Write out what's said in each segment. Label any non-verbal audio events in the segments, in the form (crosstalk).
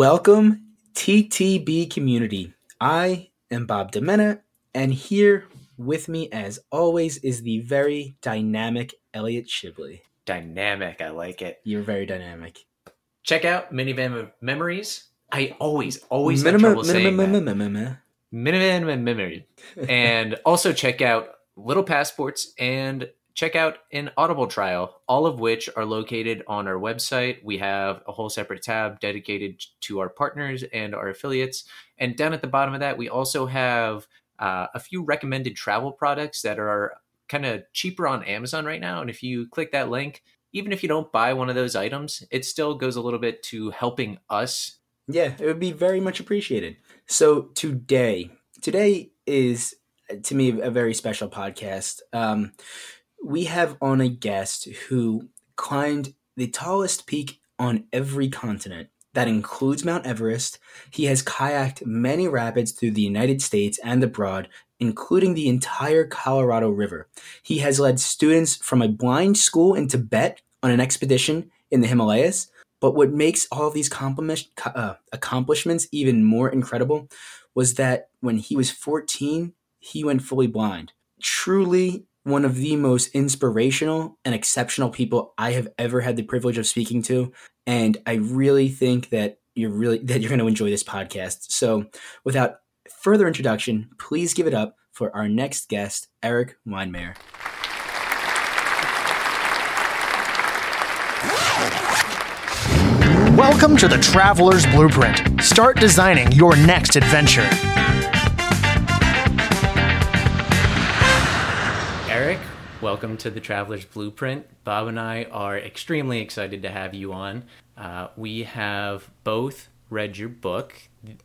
Welcome, TTB community. I am Bob Demena, and here with me, as always, is the very dynamic Elliot Shibley. Dynamic, I like it. You're very dynamic. Check out Minivan of Memories. I always, always have trouble saying that. minimum, Minivan Memories. (laughs) and also check out Little Passports and check out an Audible trial, all of which are located on our website. We have a whole separate tab dedicated to our partners and our affiliates. And down at the bottom of that, we also have uh, a few recommended travel products that are kind of cheaper on Amazon right now. And if you click that link, even if you don't buy one of those items, it still goes a little bit to helping us. Yeah, it would be very much appreciated. So today, today is to me a very special podcast. Um, we have on a guest who climbed the tallest peak on every continent. That includes Mount Everest. He has kayaked many rapids through the United States and abroad, including the entire Colorado River. He has led students from a blind school in Tibet on an expedition in the Himalayas. But what makes all of these uh, accomplishments even more incredible was that when he was 14, he went fully blind. Truly one of the most inspirational and exceptional people I have ever had the privilege of speaking to. And I really think that you're really (laughs) that you're going to enjoy this podcast. So without further introduction, please give it up for our next guest, Erik Weihenmayer. Welcome to the Traveler's Blueprint. Start designing your next adventure. Welcome to the Traveler's Blueprint. Bob and I are extremely excited to have you on. Uh, we have both read your book,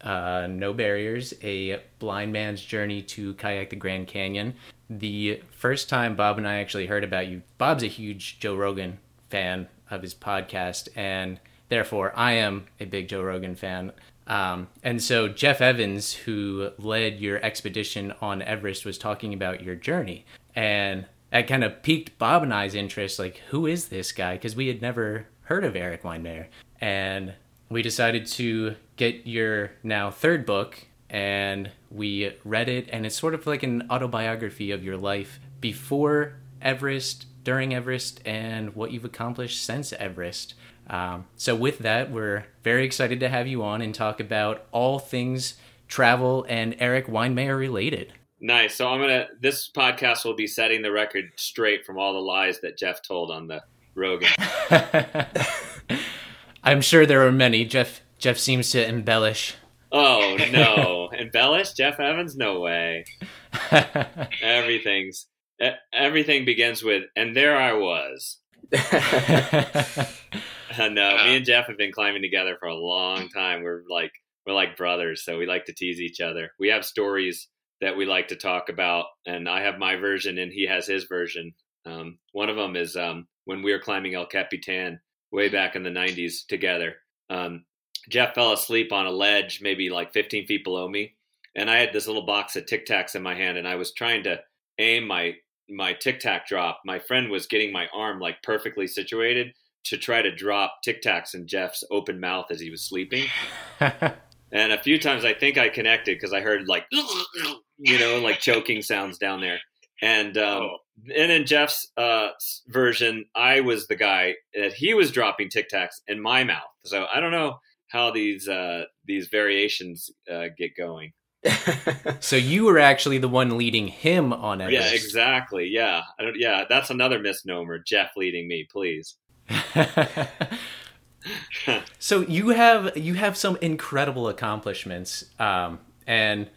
uh, No Barriers A Blind Man's Journey to Kayak the Grand Canyon. The first time Bob and I actually heard about you, Bob's a huge Joe Rogan fan of his podcast, and therefore I am a big Joe Rogan fan. Um, and so Jeff Evans, who led your expedition on Everest, was talking about your journey. And that kind of piqued Bob and I's interest. Like, who is this guy? Because we had never heard of Erik Weihenmayer, and we decided to get your now third book, and we read it, and it's sort of like an autobiography of your life before Everest, during Everest, and what you've accomplished since Everest. Um, so, with that, we're very excited to have you on and talk about all things travel and Erik Weihenmayer related. Nice. So I'm gonna. This podcast will be setting the record straight from all the lies that Jeff told on the Rogan. (laughs) (laughs) I'm sure there are many. Jeff Jeff seems to embellish. Oh no, (laughs) embellish Jeff Evans? No way. Everything's everything begins with, and there I was. Uh, no, me and Jeff have been climbing together for a long time. We're like we're like brothers, so we like to tease each other. We have stories that we like to talk about, and I have my version, and he has his version. Um, one of them is um, when we were climbing El Capitan way back in the '90s together. Um, Jeff fell asleep on a ledge, maybe like 15 feet below me, and I had this little box of Tic Tacs in my hand, and I was trying to aim my my Tic Tac drop. My friend was getting my arm like perfectly situated to try to drop Tic Tacs in Jeff's open mouth as he was sleeping. (laughs) and a few times I think I connected because I heard like (clears throat) you know, like choking sounds down there. And um, oh. and in Jeff's uh, version, I was the guy that he was dropping Tic Tacs in my mouth. So I don't know how these uh, these variations uh, get going. (laughs) so you were actually the one leading him on Everest. Yeah, exactly. Yeah, I don't, yeah, that's another misnomer. Jeff leading me, please. (laughs) so you have you have some incredible accomplishments, um, and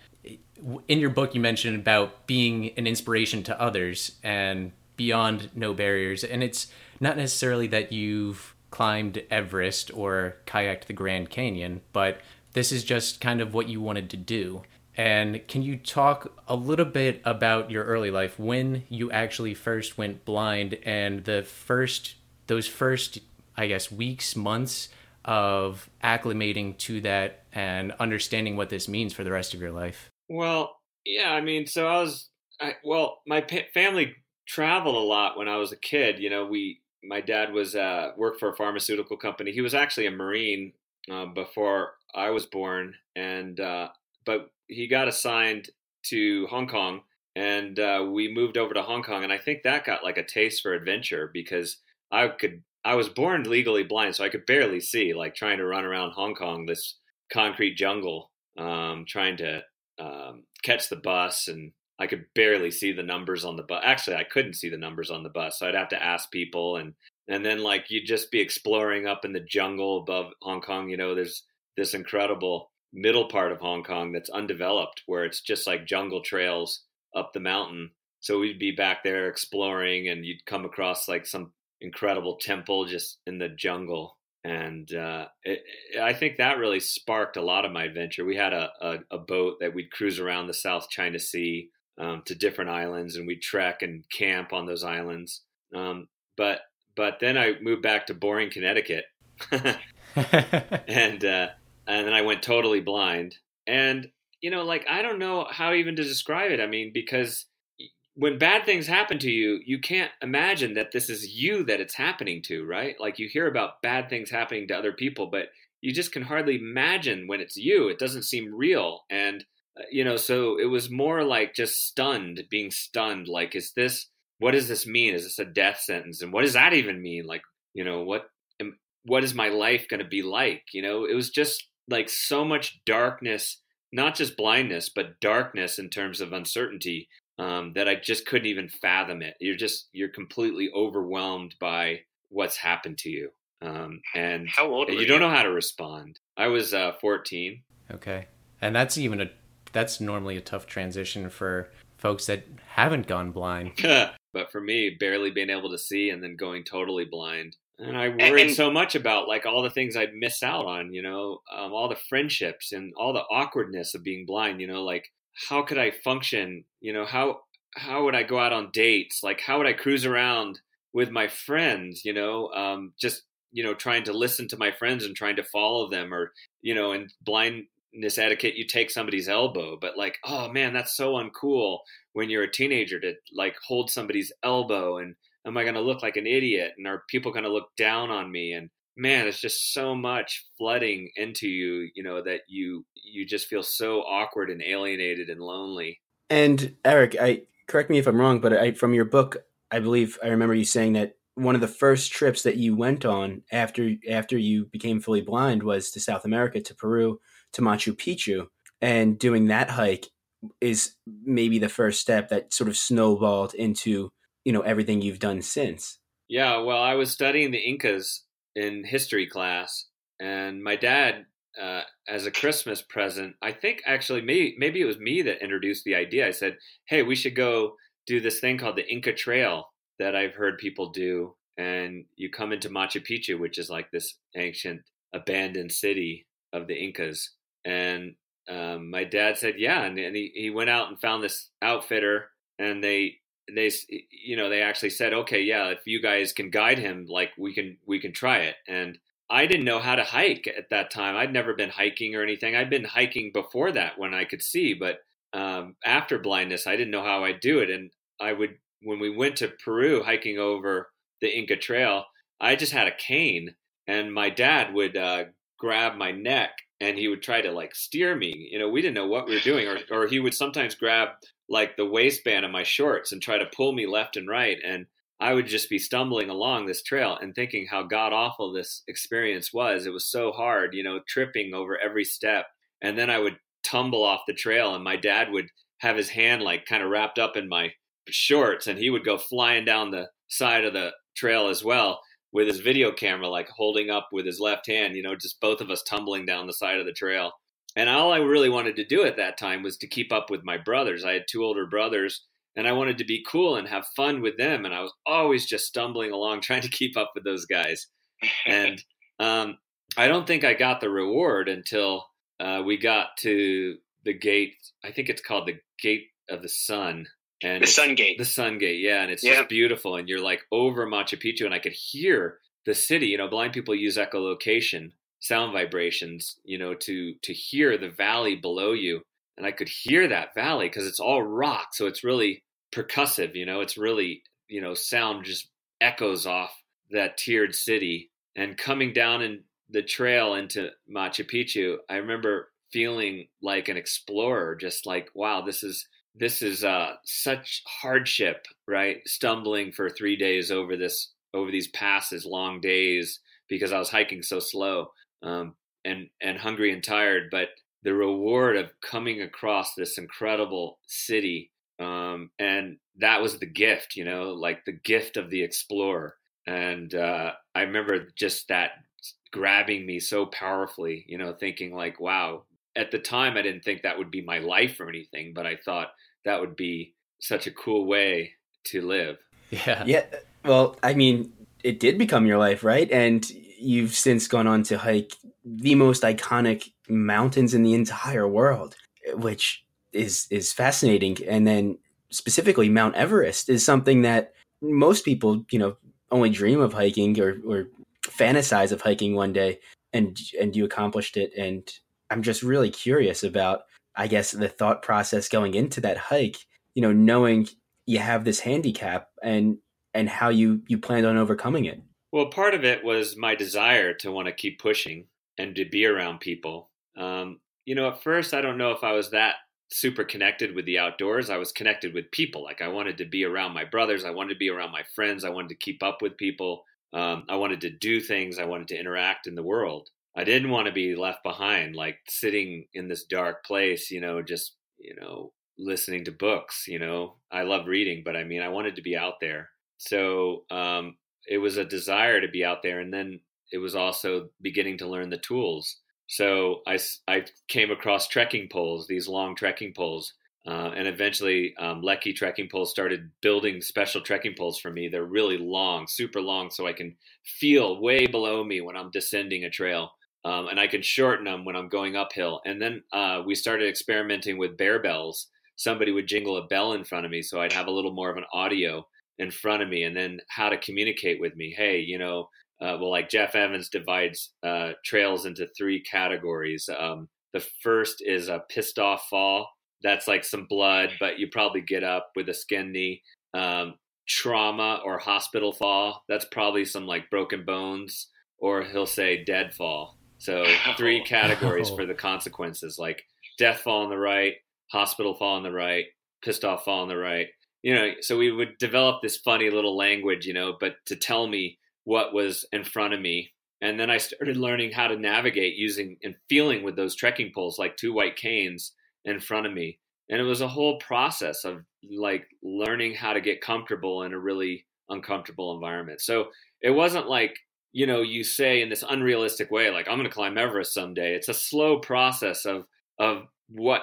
in your book you mentioned about being an inspiration to others and beyond no barriers and it's not necessarily that you've climbed everest or kayaked the grand canyon but this is just kind of what you wanted to do. And can you talk a little bit about your early life when you actually first went blind and the first those first i guess weeks months of acclimating to that and understanding what this means for the rest of your life well, yeah, I mean, so I was, I, well, my pa- family traveled a lot when I was a kid. You know, we, my dad was uh, worked for a pharmaceutical company. He was actually a Marine uh, before I was born, and uh, but he got assigned to Hong Kong, and uh, we moved over to Hong Kong, and I think that got like a taste for adventure because I could. I was born legally blind, so I could barely see. Like trying to run around Hong Kong, this concrete jungle, um, trying to um, catch the bus, and I could barely see the numbers on the bus. Actually, I couldn't see the numbers on the bus, so I'd have to ask people, and and then like you'd just be exploring up in the jungle above Hong Kong. You know, there's this incredible middle part of Hong Kong that's undeveloped, where it's just like jungle trails up the mountain. So we'd be back there exploring, and you'd come across like some incredible temple just in the jungle. And uh, it, I think that really sparked a lot of my adventure. We had a, a, a boat that we'd cruise around the South China Sea um, to different islands, and we'd trek and camp on those islands. Um, but but then I moved back to boring Connecticut, (laughs) (laughs) and uh, and then I went totally blind. And you know, like I don't know how even to describe it. I mean, because when bad things happen to you, you can't imagine that this is you that it's happening to, right? Like you hear about bad things happening to other people, but you just can hardly imagine when it's you. It doesn't seem real. And uh, you know, so it was more like just stunned, being stunned. Like, is this? What does this mean? Is this a death sentence? And what does that even mean? Like, you know, what? What is my life going to be like? You know, it was just like so much darkness, not just blindness, but darkness in terms of uncertainty um, that I just couldn't even fathom it. You're just you're completely overwhelmed by what's happened to you, um, and how old you, you don't know how to respond. I was uh, 14. Okay, and that's even a that's normally a tough transition for folks that haven't gone blind. (laughs) but for me, barely being able to see and then going totally blind and I worried and, so much about like all the things I'd miss out on, you know, um, all the friendships and all the awkwardness of being blind, you know, like how could I function, you know, how how would I go out on dates, like how would I cruise around with my friends, you know, um, just you know trying to listen to my friends and trying to follow them, or you know, in blindness etiquette, you take somebody's elbow, but like, oh man, that's so uncool when you're a teenager to like hold somebody's elbow and am I going to look like an idiot? And are people going to look down on me? And man, it's just so much flooding into you, you know, that you you just feel so awkward and alienated and lonely. And Eric, I correct me if I'm wrong, but I, from your book, I believe I remember you saying that one of the first trips that you went on after after you became fully blind was to South America, to Peru, to Machu Picchu, and doing that hike is maybe the first step that sort of snowballed into you know everything you've done since. Yeah, well, I was studying the Incas in history class, and my dad, uh, as a Christmas present, I think actually maybe maybe it was me that introduced the idea. I said, "Hey, we should go do this thing called the Inca Trail that I've heard people do." And you come into Machu Picchu, which is like this ancient abandoned city of the Incas. And um, my dad said, "Yeah," and, and he, he went out and found this outfitter, and they they you know they actually said okay yeah if you guys can guide him like we can we can try it. And i didn't know how to hike at that time. I'd never been hiking or anything. I'd been hiking before that when i could see but um, after blindness i didn't know how i'd do it. And i would when we went to peru hiking over the inca trail i just had a cane and my dad would uh, grab my neck and he would try to like steer me. You know we didn't know what we were doing or, or he would sometimes grab like the waistband of my shorts and try to pull me left and right. And I would just be stumbling along this trail and thinking how god awful this experience was. It was so hard, you know, tripping over every step. And then I would tumble off the trail and my dad would have his hand like kind of wrapped up in my shorts and he would go flying down the side of the trail as well with his video camera like holding up with his left hand, you know, just both of us tumbling down the side of the trail. And all I really wanted to do at that time was to keep up with my brothers. I had two older brothers and I wanted to be cool and have fun with them. And I was always just stumbling along (laughs) trying to keep up with those guys. and (laughs) um, I don't think I got the reward until uh, we got to the gate. I think it's called the Gate of the Sun. And the Sun Gate. The Sun Gate, yeah. And it's yeah. just beautiful. And you're like over Machu Picchu, and I could hear the city. You know, blind people use echolocation sound vibrations, you know, to to hear the valley below you. And I could hear that valley because it's all rock, so it's really percussive, you know, it's really, you know, sound just echoes off that tiered city and coming down in the trail into Machu Picchu, I remember feeling like an explorer, just like, wow, this is this is uh, such hardship, right? Stumbling for three days over this over these passes, long days, because I was hiking so slow um, and and hungry and tired. But the reward of coming across this incredible city, um, and that was the gift, you know, like the gift of the explorer. And uh, I remember just that grabbing me so powerfully, you know, thinking like, wow. At the time, I didn't think that would be my life or anything, but I thought that would be such a cool way to live. Yeah. Yeah. Well, I mean, it did become your life, right? And you've since gone on to hike the most iconic mountains in the entire world, which is is fascinating. And then specifically Mount Everest is something that most people, you know, only dream of hiking or, or fantasize of hiking one day and and you accomplished it and i'm just really curious about i guess the thought process going into that hike you know knowing you have this handicap and and how you you planned on overcoming it well part of it was my desire to want to keep pushing and to be around people um, you know at first i don't know if i was that super connected with the outdoors i was connected with people like i wanted to be around my brothers i wanted to be around my friends i wanted to keep up with people um, I wanted to do things. I wanted to interact in the world. I didn't want to be left behind, like sitting in this dark place, you know, just, you know, listening to books, you know. I love reading, but I mean, I wanted to be out there. So um, it was a desire to be out there. And then it was also beginning to learn the tools. So I, I came across trekking poles, these long trekking poles. Uh, and eventually, um, Leki trekking poles started building special trekking poles for me. They're really long, super long, so I can feel way below me when I'm descending a trail. Um, and I can shorten them when I'm going uphill. And then uh, we started experimenting with bear bells. Somebody would jingle a bell in front of me, so I'd have a little more of an audio in front of me, and then how to communicate with me. Hey, you know, uh, well, like Jeff Evans divides uh, trails into three categories. Um, the first is a pissed off fall that's like some blood, but you probably get up with a skin knee. Um, trauma or hospital fall, that's probably some like broken bones, or he'll say dead fall. So three (laughs) categories for the consequences, like death fall on the right, hospital fall on the right, pissed off fall on the right. You know, so we would develop this funny little language, you know, but to tell me what was in front of me. And then I started learning how to navigate using and feeling with those trekking poles like two white canes in front of me. And it was a whole process of like learning how to get comfortable in a really uncomfortable environment. So it wasn't like, you know, you say in this unrealistic way, like, I'm going to climb Everest someday. It's a slow process of, of what,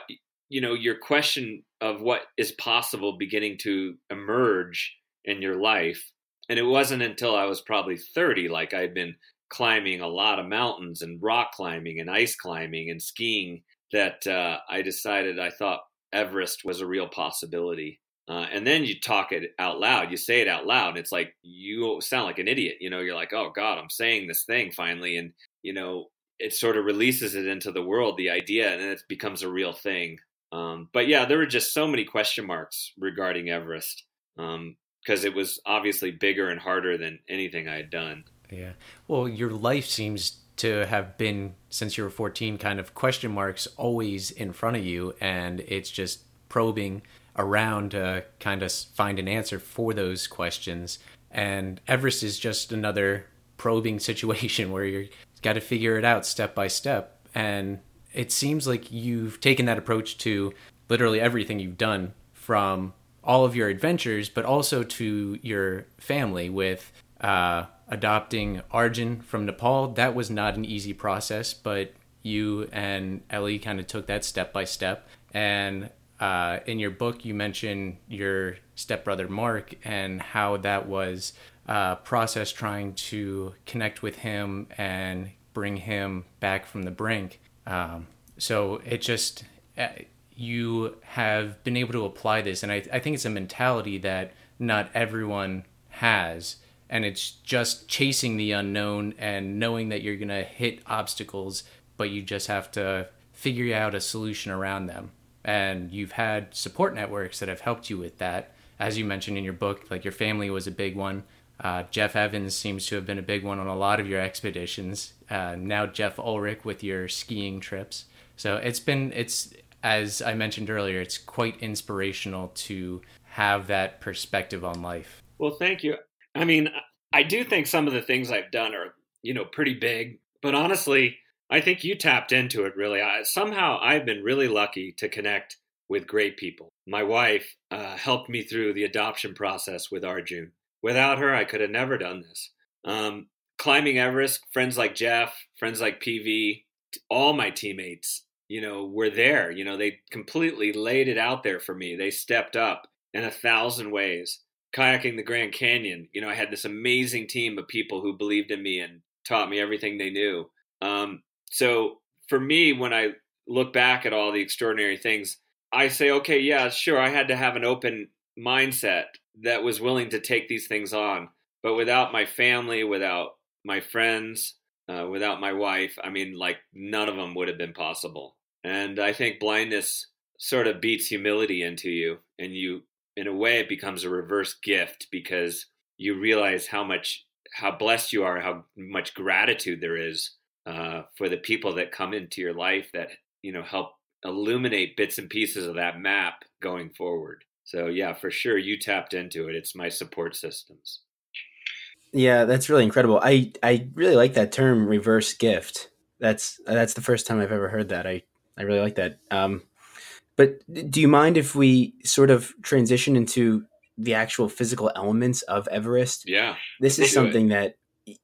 you know, your question of what is possible beginning to emerge in your life. And it wasn't until I was probably 30, like I'd been climbing a lot of mountains and rock climbing and ice climbing and skiing that uh, I decided I thought Everest was a real possibility. Uh, and then you talk it out loud, you say it out loud, and it's like you sound like an idiot. You know, you're like, oh God, I'm saying this thing finally. And, you know, it sort of releases it into the world, the idea, and it becomes a real thing. Um, but yeah, there were just so many question marks regarding Everest because um, it was obviously bigger and harder than anything I had done. Yeah. Well, your life seems to have been since you were 14 kind of question marks always in front of you and it's just probing around to kind of find an answer for those questions and everest is just another probing (laughs) situation where you've got to figure it out step by step and it seems like you've taken that approach to literally everything you've done from all of your adventures but also to your family with uh, adopting Arjun from Nepal, that was not an easy process, but you and Ellie kind of took that step by step. And uh, in your book, you mention your stepbrother Mark and how that was a process trying to connect with him and bring him back from the brink. Um, so it just, uh, you have been able to apply this. And I, I think it's a mentality that not everyone has and it's just chasing the unknown and knowing that you're going to hit obstacles but you just have to figure out a solution around them and you've had support networks that have helped you with that as you mentioned in your book like your family was a big one Uh, Jeff Evans seems to have been a big one on a lot of your expeditions. Uh, now Jeff Ulrich with your skiing trips. So it's been it's as I mentioned earlier, it's quite inspirational to have that perspective on life. Well, thank you. I mean, I do think some of the things I've done are you know pretty big, but honestly, I think you tapped into it really. I, somehow I've been really lucky to connect with great people. My wife uh, helped me through the adoption process with Arjun. Without her, I could have never done this. Um, climbing Everest, friends like Jeff, friends like PV, all my teammates, you know, were there. You know, they completely laid it out there for me. They stepped up in a thousand ways. Kayaking the Grand Canyon, you know, I had this amazing team of people who believed in me and taught me everything they knew. Um, so for me, when I look back at all the extraordinary things, I say, okay, yeah, sure, I had to have an open mindset that was willing to take these things on. But without my family, without my friends, uh, without my wife, I mean, like none of them would have been possible. And I think blindness sort of beats humility into you, and you, in a way, it becomes a reverse gift because you realize how much, how blessed you are, how much gratitude there is uh, for the people that come into your life that you know help illuminate bits and pieces of that map going forward. So yeah, for sure, you tapped into it. It's my support systems. Yeah, that's really incredible. I I really like that term, reverse gift. That's that's the first time I've ever heard that. I I really like that. Um, but do you mind if we sort of transition into the actual physical elements of Everest? Yeah, this is something it. that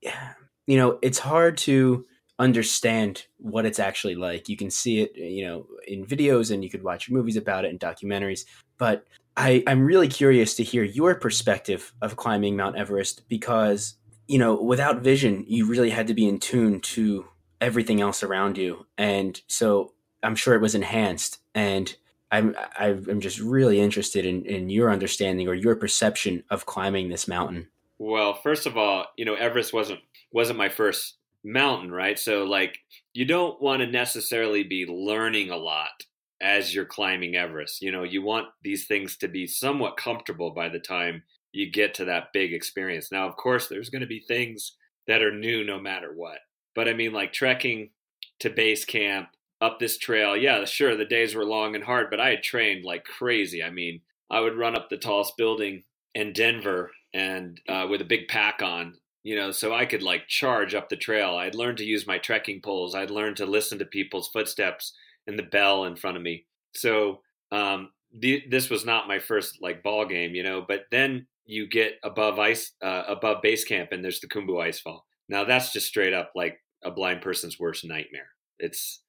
you know it's hard to understand what it's actually like. You can see it, you know, in videos and you could watch movies about it and documentaries. But I, I'm really curious to hear your perspective of climbing Mount Everest because, you know, without vision, you really had to be in tune to everything else around you. And so I'm sure it was enhanced. And I'm, I'm just really interested in, in your understanding or your perception of climbing this mountain. Well, first of all, you know, Everest wasn't wasn't my first mountain, right? So like you don't want to necessarily be learning a lot as you're climbing Everest. You know, you want these things to be somewhat comfortable by the time you get to that big experience. Now, of course, there's going to be things that are new no matter what. But I mean like trekking to base camp up this trail. Yeah, sure, the days were long and hard, but I had trained like crazy. I mean, I would run up the tallest building in Denver and uh, with a big pack on you know, so I could like charge up the trail. I'd learned to use my trekking poles. I'd learned to listen to people's footsteps and the bell in front of me. So um, the, this was not my first like ball game, you know. But then you get above ice, uh, above base camp, and there's the Khumbu Icefall. Now that's just straight up like a blind person's worst nightmare. It's,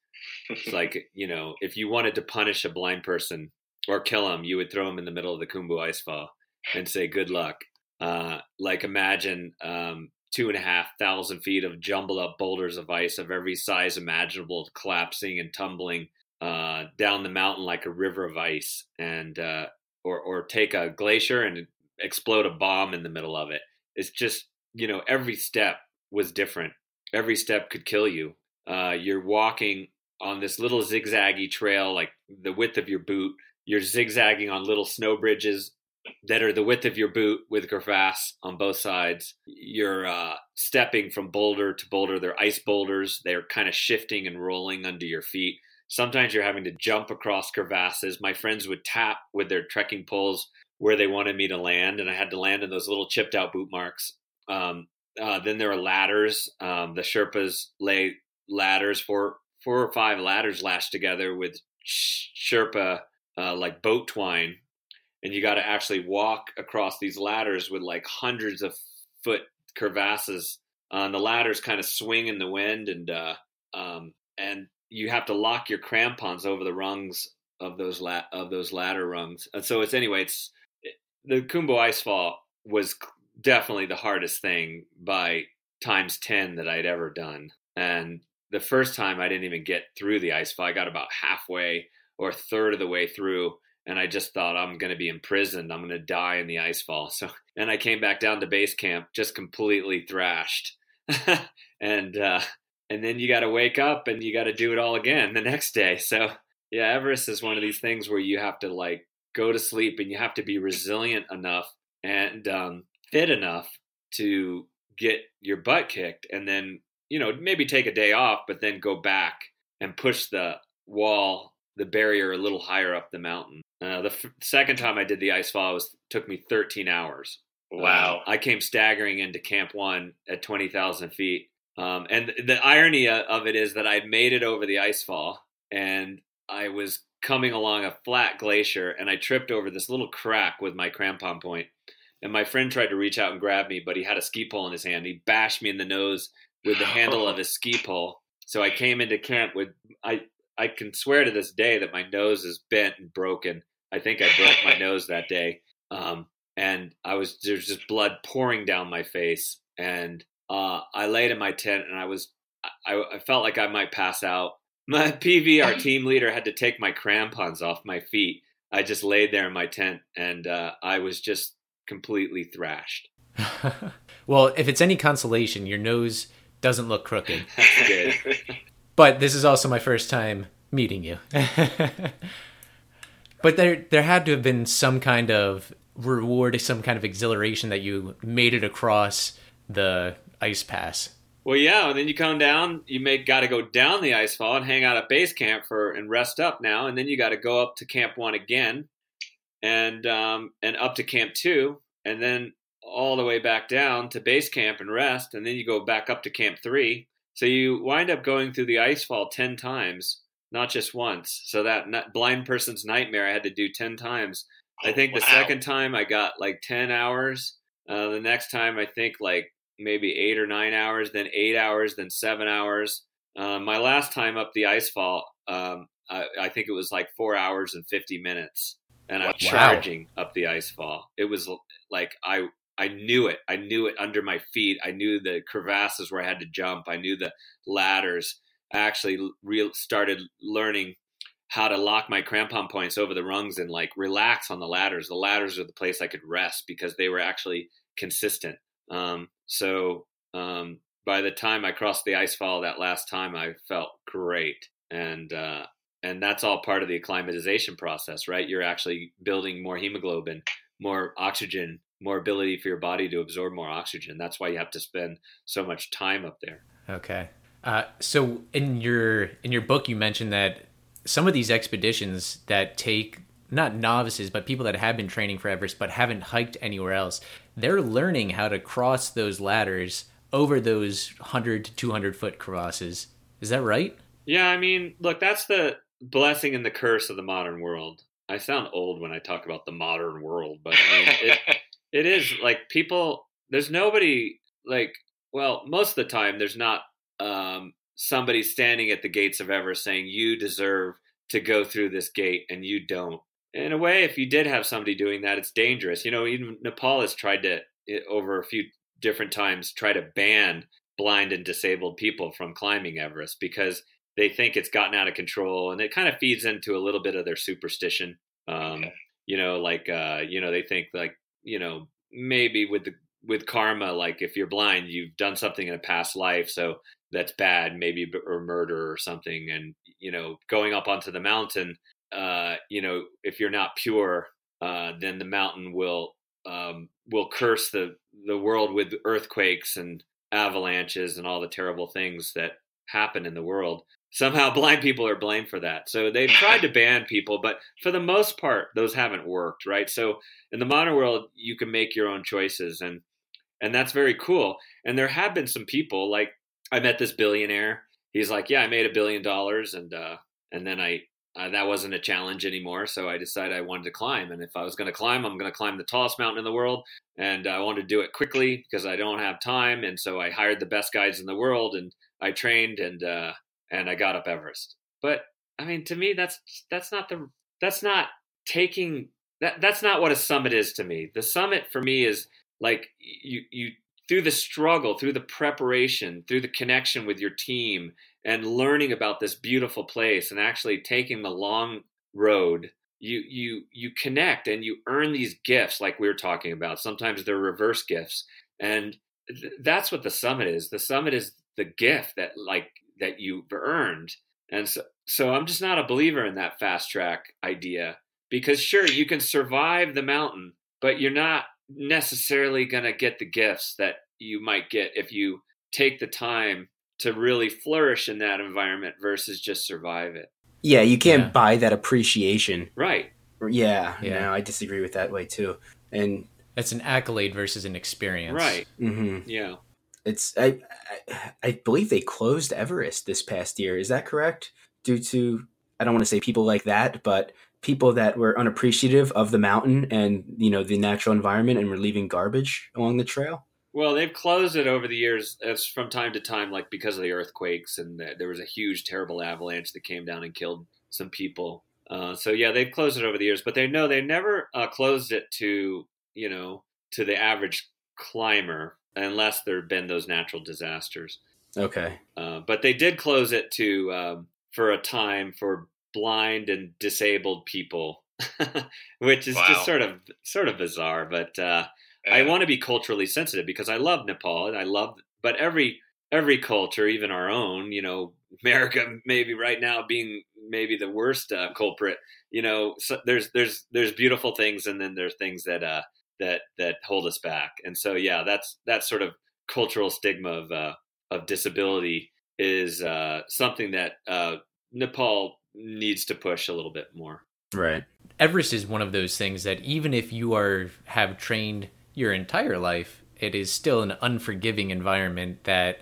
it's (laughs) like you know, if you wanted to punish a blind person or kill him, you would throw him in the middle of the Khumbu Icefall and say, "Good luck." Uh, like imagine um, two and a half thousand feet of jumbled up boulders of ice of every size imaginable collapsing and tumbling uh, down the mountain like a river of ice, and uh, or or take a glacier and explode a bomb in the middle of it. It's just you know every step was different. Every step could kill you. Uh, you're walking on this little zigzaggy trail, like the width of your boot. You're zigzagging on little snow bridges that are the width of your boot with crevasse on both sides. You're uh, stepping from boulder to boulder. They're ice boulders. They're kind of shifting and rolling under your feet. Sometimes you're having to jump across crevasses. My friends would tap with their trekking poles where they wanted me to land, and I had to land in those little chipped out boot marks. Um, uh, then there are ladders. Um, the Sherpas lay ladders, for four or five ladders lashed together with Sherpa uh, like boat twine and you got to actually walk across these ladders with like hundreds of foot crevasses. Uh, and the ladders kind of swing in the wind, and uh, um, and you have to lock your crampons over the rungs of those la- of those ladder rungs. And so it's anyway, it's it, the Khumbu Icefall was definitely the hardest thing by times ten that I'd ever done. And the first time I didn't even get through the icefall. I got about halfway or a third of the way through and I just thought I'm going to be imprisoned. I'm going to die in the ice fall. So, (laughs) and I came back down to base camp just completely thrashed. (laughs) and uh, and then you got to wake up and you got to do it all again the next day. So, yeah, Everest is one of these things where you have to like go to sleep and you have to be resilient enough and um, fit enough to get your butt kicked and then you know maybe take a day off but then go back and push the wall the barrier a little higher up the mountain uh, the f- second time i did the ice fall was took me 13 hours Wow. i came staggering into camp one at 20000 feet um, and the irony of it is that i'd made it over the ice fall and i was coming along a flat glacier and i tripped over this little crack with my crampon point and my friend tried to reach out and grab me, but he had a ski pole in his hand. He bashed me in the nose with the handle of (laughs) his ski pole. So I came into camp with I I can swear to this day that my nose is bent and broken. I think I broke my nose that day. Um, and I was there's just blood pouring down my face. And uh, I laid in my tent and I was I, I felt like I might pass out. My PV, our (laughs) team leader, had to take my crampons off my feet. I just laid there in my tent and uh, I was just completely thrashed. (laughs) well, if it's any consolation, your nose doesn't look crooked. (laughs) That's good. but this is also my first time meeting you. But there there had to have been some kind of reward, some kind of exhilaration that you made it across the ice pass. Well, yeah, and then you come down. You make got to go down the ice fall and hang out at base camp for and rest up now, and then you got to go up to camp one again, and um, and up to camp two, and then all the way back down to base camp and rest, and then you go back up to camp three. So you wind up going through the ice fall ten times, not just once. So that n- blind person's nightmare I had to do ten times. I think the Wow. second time I got like ten hours. Uh, the next time I think like maybe eight or nine hours, then eight hours, then seven hours. Um, my last time up the ice fall, um, I, I think it was like four hours and fifty minutes, and I'm Wow. charging up the ice fall. It was like I I knew it. I knew it under my feet. I knew the crevasses where I had to jump. I knew the ladders. Actually real started learning how to lock my crampon points over the rungs and like relax on the ladders. The ladders are the place I could rest because they were actually consistent. Um, so um, by the time I crossed the ice fall that last time, I felt great, and uh, and that's all part of the acclimatization process, right? You're actually building more hemoglobin, more oxygen, more ability for your body to absorb more oxygen. That's why you have to spend so much time up there. Okay. Uh, so in your in your book, you mentioned that some of these expeditions that take not novices, but people that have been training for Everest but haven't hiked anywhere else, they're learning how to cross those ladders over those hundred to two hundred foot crevasses. Is that right? Yeah, I mean, look, that's the blessing and the curse of the modern world. I sound old when I talk about the modern world, but I mean, it, (laughs) it is like people there's nobody like well most of the time there's not um, somebody standing at the gates of everest saying you deserve to go through this gate and you don't. In a way if you did have somebody doing that it's dangerous. You know even nepal has tried to over a few different times try to ban blind and disabled people from climbing everest because they think it's gotten out of control and it kind of feeds into a little bit of their superstition. Um, Okay. you know like uh, you know they think like you know maybe with the with karma like if you're blind you've done something in a past life so that's bad maybe or murder or something and you know going up onto the mountain uh you know if you're not pure uh then the mountain will um will curse the the world with earthquakes and avalanches and all the terrible things that happen in the world. Somehow (laughs) blind people are blamed for that. So they've tried to (laughs) ban people but for the most part those haven't worked right? So in the modern world you can make your own choices and and that's very cool. And there have been some people like i met this billionaire. He's like yeah i made a billion dollars and uh and then i uh, that wasn't a challenge anymore so i decided i wanted to climb and if i was going to climb i'm going to climb the tallest mountain in the world and i wanted to do it quickly because i don't have time and so i hired the best guides in the world and i trained and uh and i got up everest. But i mean to me that's that's not the that's not taking that that's not what a summit is to me. The summit for me is like you you through the struggle through the preparation through the connection with your team and learning about this beautiful place and actually taking the long road you you you connect and you earn these gifts like we were talking about. Sometimes they're reverse gifts. And th- that's what the summit is. The summit is the gift that like that you've earned. And so so i'm just not a believer in that fast track idea because sure you can survive the mountain but you're not necessarily going to get the gifts that you might get if you take the time to really flourish in that environment versus just survive it. Yeah, you can't Yeah. buy that appreciation. Right. Yeah, Yeah. no, I disagree with that way too. And It's an accolade versus an experience. Right. Mm-hmm. Yeah. it's I, I I believe they closed Everest this past year. Is that correct? Due to I don't want to say people like that, but people that were unappreciative of the mountain and you know the natural environment and were leaving garbage along the trail. Well, they've closed it over the years as from time to time, like because of the earthquakes, and the, there was a huge, terrible avalanche that came down and killed some people. Uh, so yeah, they've closed it over the years, but they know they never uh, closed it to you know to the average climber unless there had been those natural disasters. Okay. Uh, but they did close it to um, for a time for blind and disabled people, (laughs) which is Wow. just sort of sort of bizarre. But uh, I want to be culturally sensitive because I love Nepal and I love, but every every culture, even our own, you know, America (laughs) maybe right now being maybe the worst uh, culprit. You know, so there's there's there's beautiful things and then there's things that uh that that hold us back. And so yeah, that's that sort of cultural stigma of uh, of disability is uh, something that uh, Nepal needs to push a little bit more. Right. Everest is one of those things that even if you are have trained your entire life, it is still an unforgiving environment that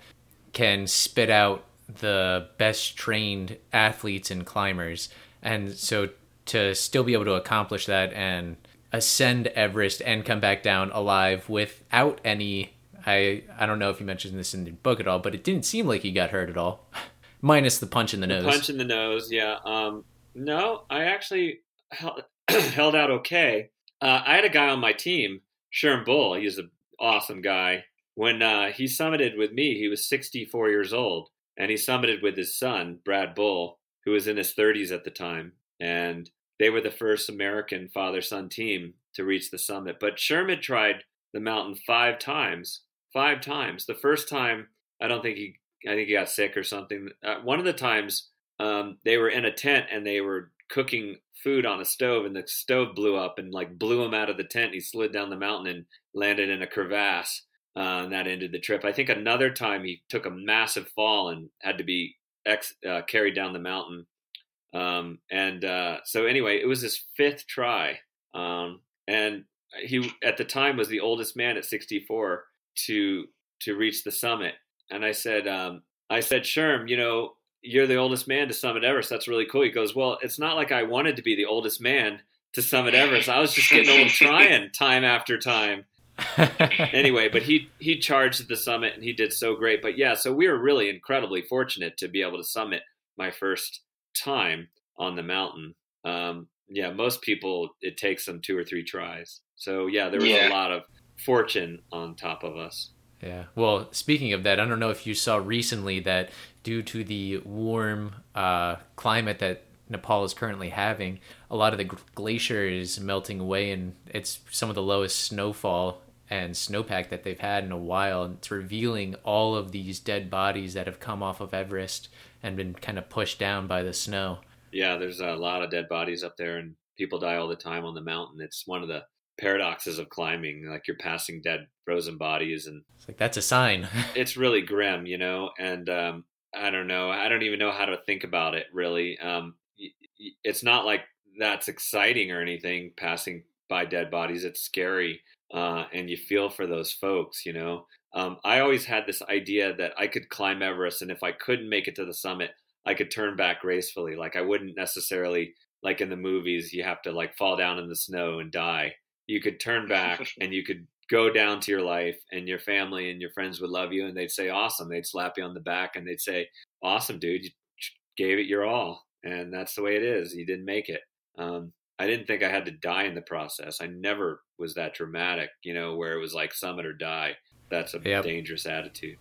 can spit out the best trained athletes and climbers. And so to still be able to accomplish that and ascend Everest and come back down alive without any I I don't know if you mentioned this in the book at all, but it didn't seem like he got hurt at all. (laughs) Minus the punch in the nose. The Punch in the nose, yeah. Um, no, I actually held, (clears throat) held out okay. Uh, I had a guy on my team, Sherm Bull. He's an awesome guy. When uh, he summited with me, he was 64 years old, and he summited with his son, Brad Bull, who was in his 30s at the time. And they were the first American father son team to reach the summit. But Sherm had tried the mountain five times. Five times. The first time, I don't think he I think he got sick or something. Uh, one of the times um, they were in a tent and they were cooking food on a stove, and the stove blew up and like blew him out of the tent. He slid down the mountain and landed in a crevasse, uh, and that ended the trip. I think another time he took a massive fall and had to be ex- uh, carried down the mountain. Um, and uh, so anyway, it was his fifth try, um, and he at the time was the oldest man at 64 to to reach the summit and I said, um, I said, Sherm, you know, you're the oldest man to summit Everest. That's really cool. He goes, well, it's not like I wanted to be the oldest man to summit Everest. I was just getting old (laughs) trying time after time. Anyway, but he he charged the summit and he did so great. But yeah, so we were really incredibly fortunate to be able to summit my first time on the mountain. Um, yeah, most people it takes them two or three tries. So yeah, there was Yeah. a lot of fortune on top of us. Yeah. Well, speaking of that, I don't know if you saw recently that due to the warm uh, climate that Nepal is currently having, a lot of the gl- glacier is melting away, and it's some of the lowest snowfall and snowpack that they've had in a while. And it's revealing all of these dead bodies that have come off of Everest and been kind of pushed down by the snow. Yeah, there's a lot of dead bodies up there, and people die all the time on the mountain. It's one of the paradoxes of climbing. Like you're passing dead, frozen bodies, and It's like that's a sign. (laughs) it's really grim, you know. And um, I don't know. I don't even know how to think about it. Really, um, it's not like that's exciting or anything. Passing by dead bodies, it's scary, uh, and you feel for those folks, you know. Um, I always had this idea that I could climb Everest, and if I couldn't make it to the summit, I could turn back gracefully. Like I wouldn't necessarily, like in the movies, you have to like fall down in the snow and die. You could turn back (laughs) and you could go down to your life, and your family and your friends would love you, and they'd say, "Awesome." They'd slap you on the back and they'd say, "Awesome, dude, you gave it your all." And that's the way it is. You didn't make it. Um, I didn't think I had to die in the process. I never was that dramatic, you know, where it was like summit or die. That's a Yep. dangerous attitude.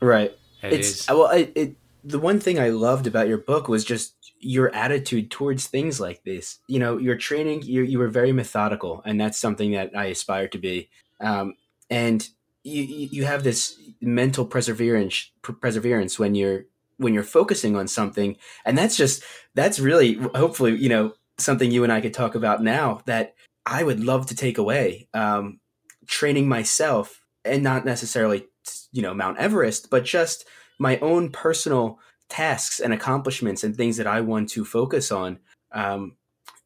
Right. It it's is- well, I, it the one thing I loved about your book was just your attitude towards things like this. You know, your training, you you were very methodical, and that's something that I aspire to be. Um, and you you have this mental perseverance perseverance when you're when you're focusing on something, and that's just that's really hopefully you know something you and I could talk about now that I would love to take away. Um, training myself and not necessarily, you know, Mount Everest, but just my own personal tasks and accomplishments and things that I want to focus on. Um,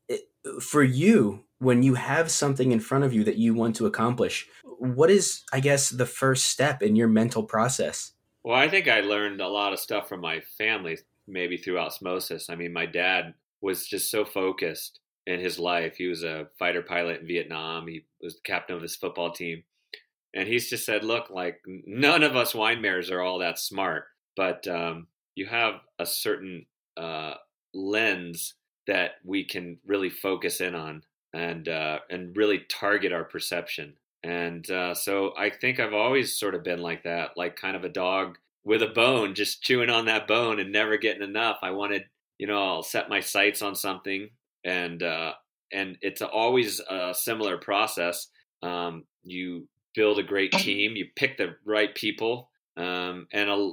it, for you, when you have something in front of you that you want to accomplish, what is, I guess, the first step in your mental process? Well, I think I learned a lot of stuff from my family, maybe through osmosis. I mean, my dad was just so focused in his life. He was a fighter pilot in Vietnam. He was the captain of his football team. And he's just said, look, like none of us Weihenmayers are all that smart, but um, you have a certain uh, lens that we can really focus in on and uh, and really target our perception. And uh, so I think I've always sort of been like that, like kind of a dog with a bone, just chewing on that bone and never getting enough. I wanted, you know, I'll set my sights on something, and uh, and it's always a similar process. Um, you build a great (clears throat) team, you pick the right people, um, and a,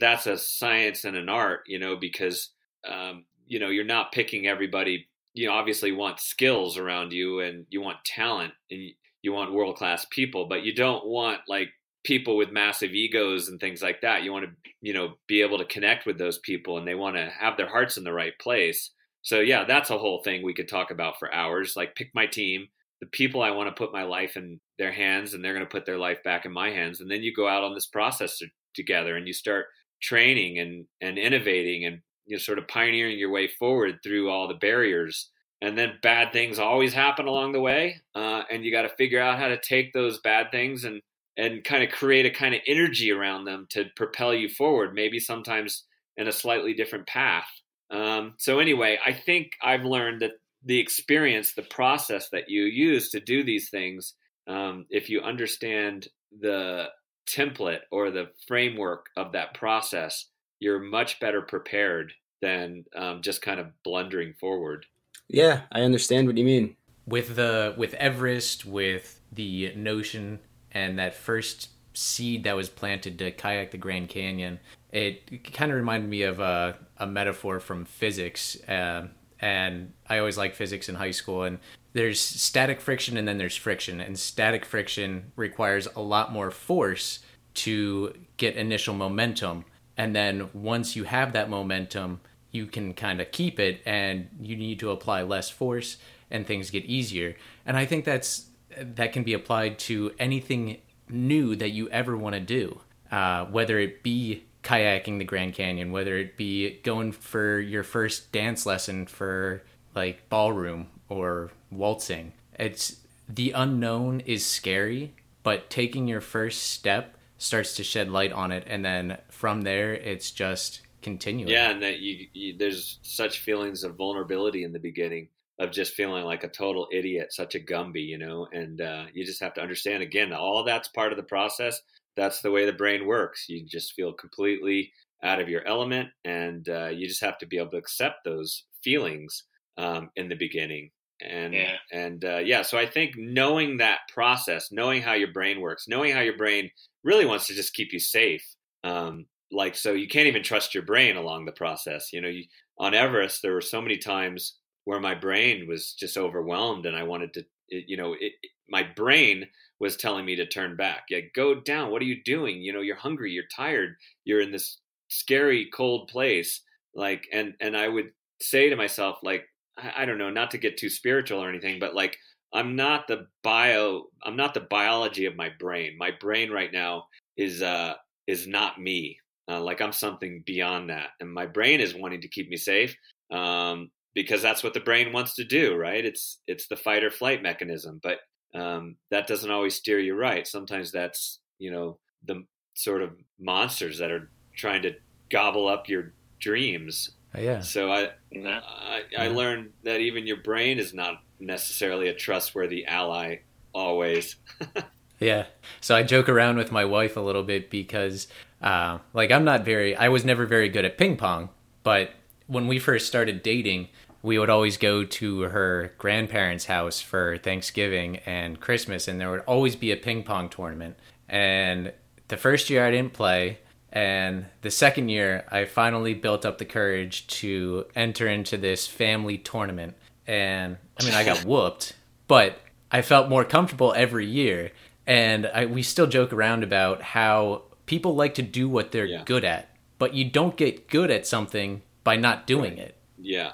that's a science and an art, you know, because um, you know you're not picking everybody you obviously want skills around you and you want talent and you want world class people, but you don't want like people with massive egos and things like that. You want to, you know, be able to connect with those people and they want to have their hearts in the right place. So yeah, that's a whole thing we could talk about for hours. Like pick my team, the people I want to put my life in their hands and they're going to put their life back in my hands. And then you go out on this process to, together and you start training and, and innovating and you know, sort of pioneering your way forward through all the barriers. And then bad things always happen along the way, uh, and you got to figure out how to take those bad things and and kind of create a kind of energy around them to propel you forward. Maybe sometimes in a slightly different path. Um, so anyway, I think I've learned that the experience, the process that you use to do these things, um, if you understand the template or the framework of that process, you're much better prepared than um, just kind of blundering forward. Yeah, I understand what you mean. With the with Everest, with the notion and that first seed that was planted to kayak the Grand Canyon, it kind of reminded me of a, a metaphor from physics. Uh, and I always liked physics in high school. And there's static friction and then there's friction. And static friction requires a lot more force to get initial momentum. And then once you have that momentum, you can kind of keep it and you need to apply less force and things get easier. And I think that's that can be applied to anything new that you ever want to do, uh, whether it be kayaking the Grand Canyon, whether it be going for your first dance lesson for like ballroom or waltzing. It's the unknown is scary, but taking your first step starts to shed light on it, and then from there, it's just continuing. Yeah, and that you, you there's such feelings of vulnerability in the beginning of just feeling like a total idiot, such a Gumby, you know, and uh, you just have to understand again, all that's part of the process. That's the way the brain works. You just feel completely out of your element, and uh, you just have to be able to accept those feelings um, in the beginning. And yeah. and uh, yeah, so I think knowing that process, knowing how your brain works, knowing how your brain really wants to just keep you safe. Um, like so, you can't even trust your brain along the process. You know, you, on Everest, there were so many times where my brain was just overwhelmed and I wanted to, you know, it, my brain was telling me to turn back. Yeah, go down. What are you doing? You know, you're hungry, you're tired, you're in this scary cold place. Like, and, and I would say to myself, like, I, I don't know, not to get too spiritual or anything, but like, I'm not the bio, I'm not the biology of my brain. My brain right now is, uh, is not me. Uh, like I'm something beyond that. And my brain is wanting to keep me safe. Um, because that's what the brain wants to do, right? It's it's the fight or flight mechanism, but um, that doesn't always steer you right. Sometimes that's you know the sort of monsters that are trying to gobble up your dreams. Oh, yeah. So I, I I learned that even your brain is not necessarily a trustworthy ally always. (laughs) yeah. So I joke around with my wife a little bit because, uh, like, I'm not very. I was never very good at ping pong, but when we first started dating, we would always go to her grandparents' house for Thanksgiving and Christmas, and there would always be a ping pong tournament. And the first year I didn't play, and the second year I finally built up the courage to enter into this family tournament. And I mean, I got (laughs) whooped, but I felt more comfortable every year. And I, we still joke around about how people like to do what they're Yeah. good at, but you don't get good at something by not doing it. Yeah,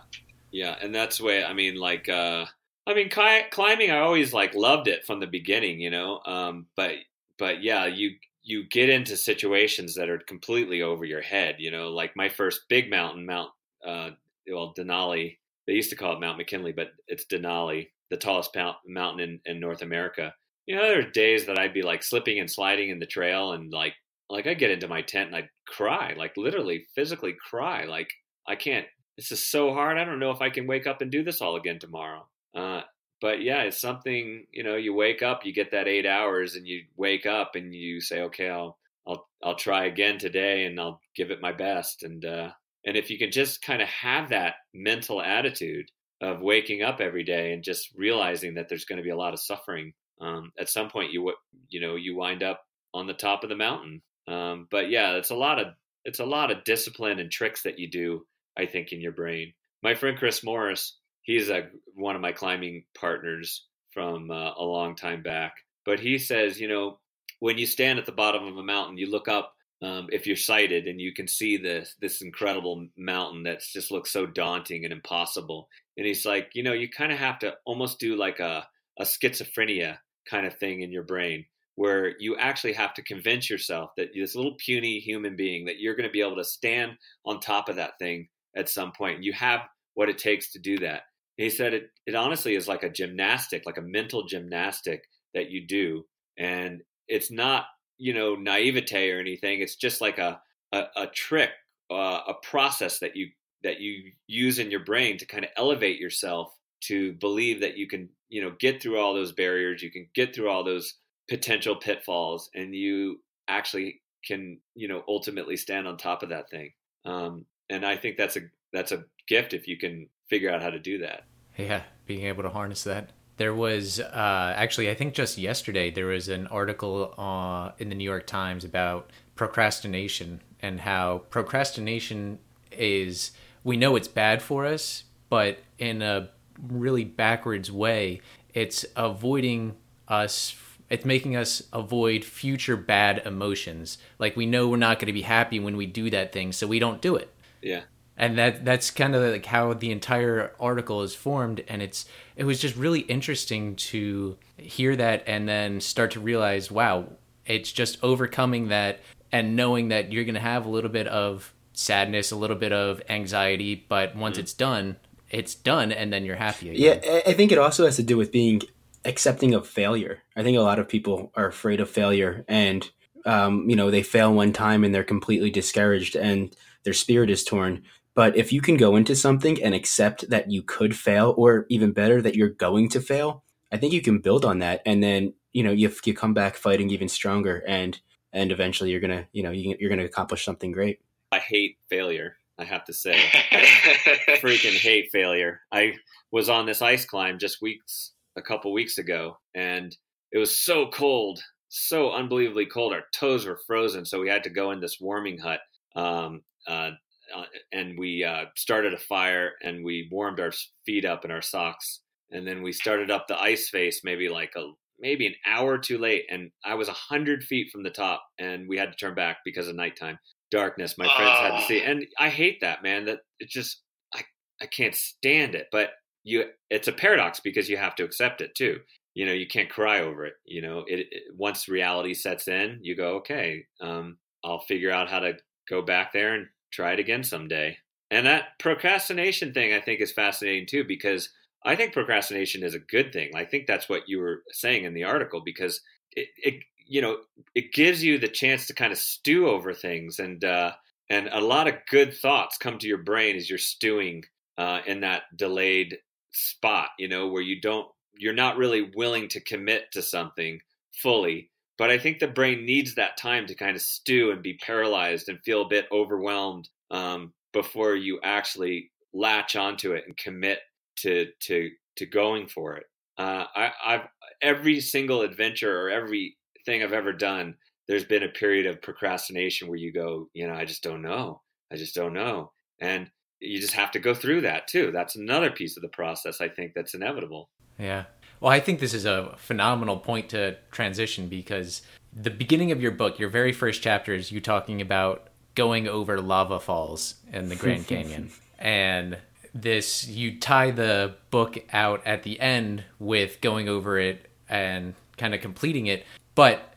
yeah, and that's the way. I mean, like, uh, I mean, climbing. I always like loved it from the beginning, you know. Um, but but yeah, you you get into situations that are completely over your head, you know. Like my first big mountain, Mount uh, well Denali. They used to call it Mount McKinley, but it's Denali, the tallest mount- mountain in, in North America. You know, there are days that I'd be like slipping and sliding in the trail, and like like I get into my tent and I'd cry, like literally physically cry, like I can't this is so hard. I don't know if I can wake up and do this all again tomorrow. Uh, but yeah, it's something you know. You wake up, you get that eight hours, and you wake up and you say, "Okay, I'll I'll I'll try again today, and I'll give it my best." And uh, and if you can just kind of have that mental attitude of waking up every day and just realizing that there's going to be a lot of suffering, um, at some point you you know you wind up on the top of the mountain. Um, but yeah, it's a lot of it's a lot of discipline and tricks that you do I think, in your brain. My friend Chris Morris, he's a, one of my climbing partners from uh, a long time back. But he says, you know, when you stand at the bottom of a mountain, you look up um, if you're sighted and you can see this this incredible mountain that just looks so daunting and impossible. And he's like, you know, you kind of have to almost do like a, a schizophrenia kind of thing in your brain where you actually have to convince yourself that this little puny human being that you're going to be able to stand on top of that thing at some point. You have what it takes to do that. He said it, it honestly is like a gymnastic, like a mental gymnastic that you do. And it's not, you know, naivete or anything. It's just like a, a, a trick, uh, a process that you, that you use in your brain to kind of elevate yourself to believe that you can, you know, get through all those barriers. You can get through all those potential pitfalls and you actually can, you know, ultimately stand on top of that thing. Um, and I think that's a that's a gift if you can figure out how to do that. Yeah, being able to harness that. There was uh, actually, I think just yesterday, there was an article uh, in the New York Times about procrastination and how procrastination is, we know it's bad for us, but in a really backwards way, it's avoiding us it's making us avoid future bad emotions. Like we know we're not going to be happy when we do that thing, so we don't do it. Yeah. And that that's kind of like how the entire article is formed and it's it was just really interesting to hear that and then start to realize wow, it's just overcoming that and knowing that you're going to have a little bit of sadness, a little bit of anxiety, but once mm-hmm. it's done, it's done and then you're happy again. Yeah, I think it also has to do with being accepting of failure. I think a lot of people are afraid of failure and um, you know, they fail one time and they're completely discouraged and their spirit is torn. But if you can go into something and accept that you could fail, or even better, that you're going to fail, I think you can build on that, and then you know you you come back fighting even stronger, and and eventually you're gonna you know you're gonna accomplish something great. I hate failure. I have to say, I (laughs) freaking hate failure. I was on this ice climb just weeks a couple weeks ago, and it was so cold, so unbelievably cold. Our toes were frozen, so we had to go in this warming hut. Um, uh, uh, and we uh, started a fire and we warmed our feet up in our socks, and then we started up the ice face maybe like a maybe an hour too late, and I was a hundred feet from the top, and we had to turn back because of nighttime darkness. My friends had to see, and I hate that man. That it just I I can't stand it, but you it's a paradox because you have to accept it too you know you can't cry over it you know it, it once reality sets in you go okay um, i'll figure out how to go back there and try it again someday and that procrastination thing i think is fascinating too because i think procrastination is a good thing i think that's what you were saying in the article because it, it you know it gives you the chance to kind of stew over things and uh and a lot of good thoughts come to your brain as you're stewing uh, in that delayed spot, you know, where you don't, you're not really willing to commit to something fully. But I think the brain needs that time to kind of stew and be paralyzed and feel a bit overwhelmed um, before you actually latch onto it and commit to to to going for it. Uh, I, I've every single adventure or everything I've ever done, there's been a period of procrastination where you go, you know, I just don't know, I just don't know, and you just have to go through that too. That's another piece of the process I think that's inevitable. Yeah. Well, I think this is a phenomenal point to transition because the beginning of your book, your very first chapter, is you talking about going over lava falls in the Grand (laughs) Canyon. and this, you tie the book out at the end with going over it and kind of completing it. But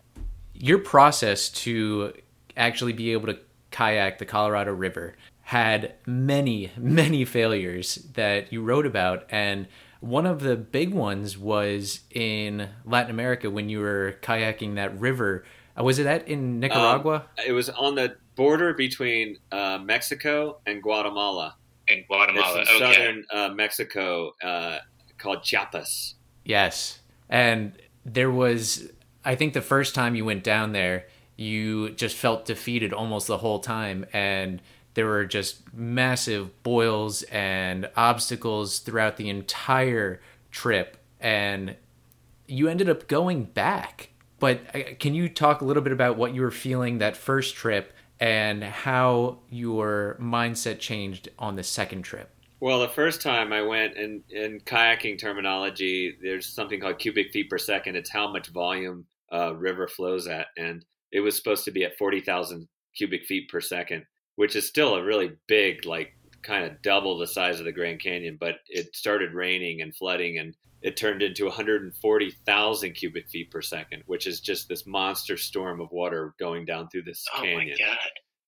your process to actually be able to kayak the Colorado River had many, many failures that you wrote about. And one of the big ones was in Latin America when you were kayaking that river. Uh, was it that in Nicaragua? Um, it was on the border between uh, Mexico and Guatemala. In Guatemala, it's in okay. southern uh, Mexico, uh, called Chiapas. Yes, and there was. I think the first time you went down there, you just felt defeated almost the whole time, and there were just massive boils and obstacles throughout the entire trip, and you ended up going back. But uh, can you talk a little bit about what you were feeling that first trip and how your mindset changed on the second trip? Well, the first time I went in, in kayaking terminology, there's something called cubic feet per second. It's how much volume a river flows at. And it was supposed to be at 40,000 cubic feet per second which is still a really big, like kind of double the size of the Grand Canyon. But it started raining and flooding, and it turned into 140,000 cubic feet per second, which is just this monster storm of water going down through this oh canyon. My God.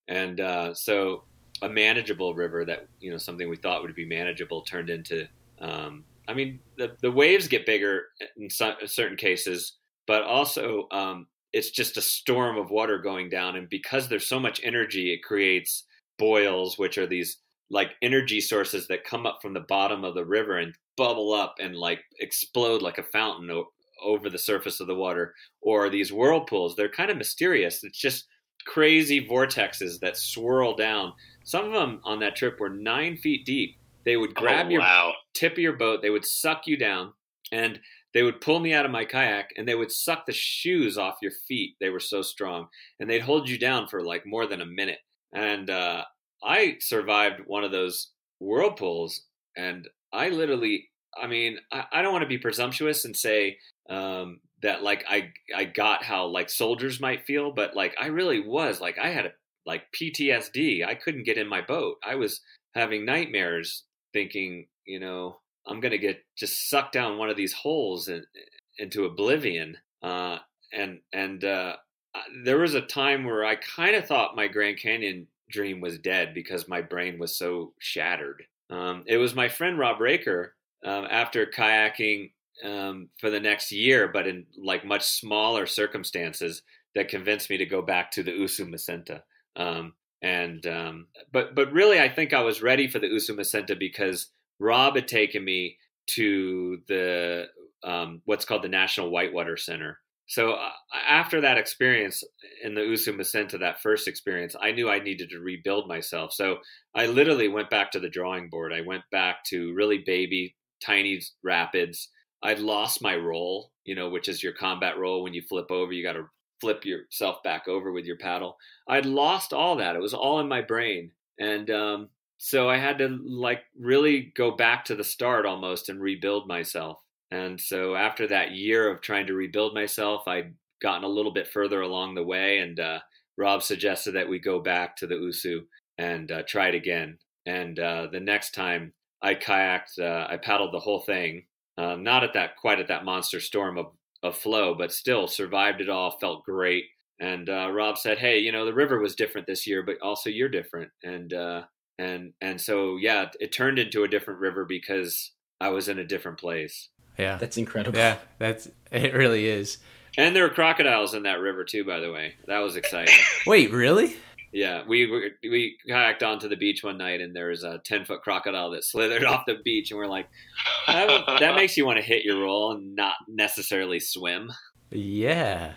And uh, so a manageable river that you know something we thought would be manageable turned into. Um, I mean, the the waves get bigger in some, certain cases, but also um, it's just a storm of water going down and because there's so much energy it creates boils which are these like energy sources that come up from the bottom of the river and bubble up and like explode like a fountain o- over the surface of the water. Or these whirlpools they're kind of mysterious. It's just crazy vortexes that swirl down. Some of them on that trip were nine feet deep. They would oh, grab oh, your wow. tip of your boat they would suck you down and they would pull me out of my kayak and they would suck the shoes off your feet. They were so strong. And they'd hold you down for like more than a minute. And uh, I survived one of those whirlpools. And I literally, I mean, I, I don't want to be presumptuous and say um, that like I, I got how like soldiers might feel, but like I really was like, I had a, like PTSD. I couldn't get in my boat. I was having nightmares thinking, you know, I'm going to get just sucked down one of these holes in, into oblivion. Uh, and and uh, there was a time where I kind of thought my Grand Canyon dream was dead because my brain was so shattered. Um, it was my friend Rob Raker um, after kayaking um, for the next year, but in like much smaller circumstances, that convinced me to go back to the Usumacinta. Um, and um, but but really, I think I was ready for the Usumacinta because Rob had taken me to the um, what's called the National Whitewater Center. So uh, after that experience in the Usumacinta, that first experience, I knew I needed to rebuild myself. So I literally went back to the drawing board. I went back to really baby, tiny rapids. I'd lost my roll, you know, which is your combat roll. When you flip over, you got to flip yourself back over with your paddle. I'd lost all that. It was all in my brain. And um, so I had to like really go back to the start almost and rebuild myself. And so after that year of trying to rebuild myself, I'd gotten a little bit further along the way, and uh, Rob suggested that we go back to the Usu and uh, try it again. And uh, the next time I kayaked, uh, I paddled the whole thing, um, not at that quite at that monster storm of, of flow, but still survived it all. Felt great. And uh, Rob said, "Hey, you know the river was different this year, but also you're different." And uh, and and so yeah, it turned into a different river because I was in a different place. Yeah, that's incredible. Yeah, that's (laughs) it. Really is. And there were crocodiles in that river too. By the way, that was exciting. (laughs) Wait, really? Yeah, we we kayaked onto the beach one night, and there was a ten foot crocodile that slithered (laughs) off the beach, and we're like, that, that makes you want to hit your roll and not necessarily swim. Yeah.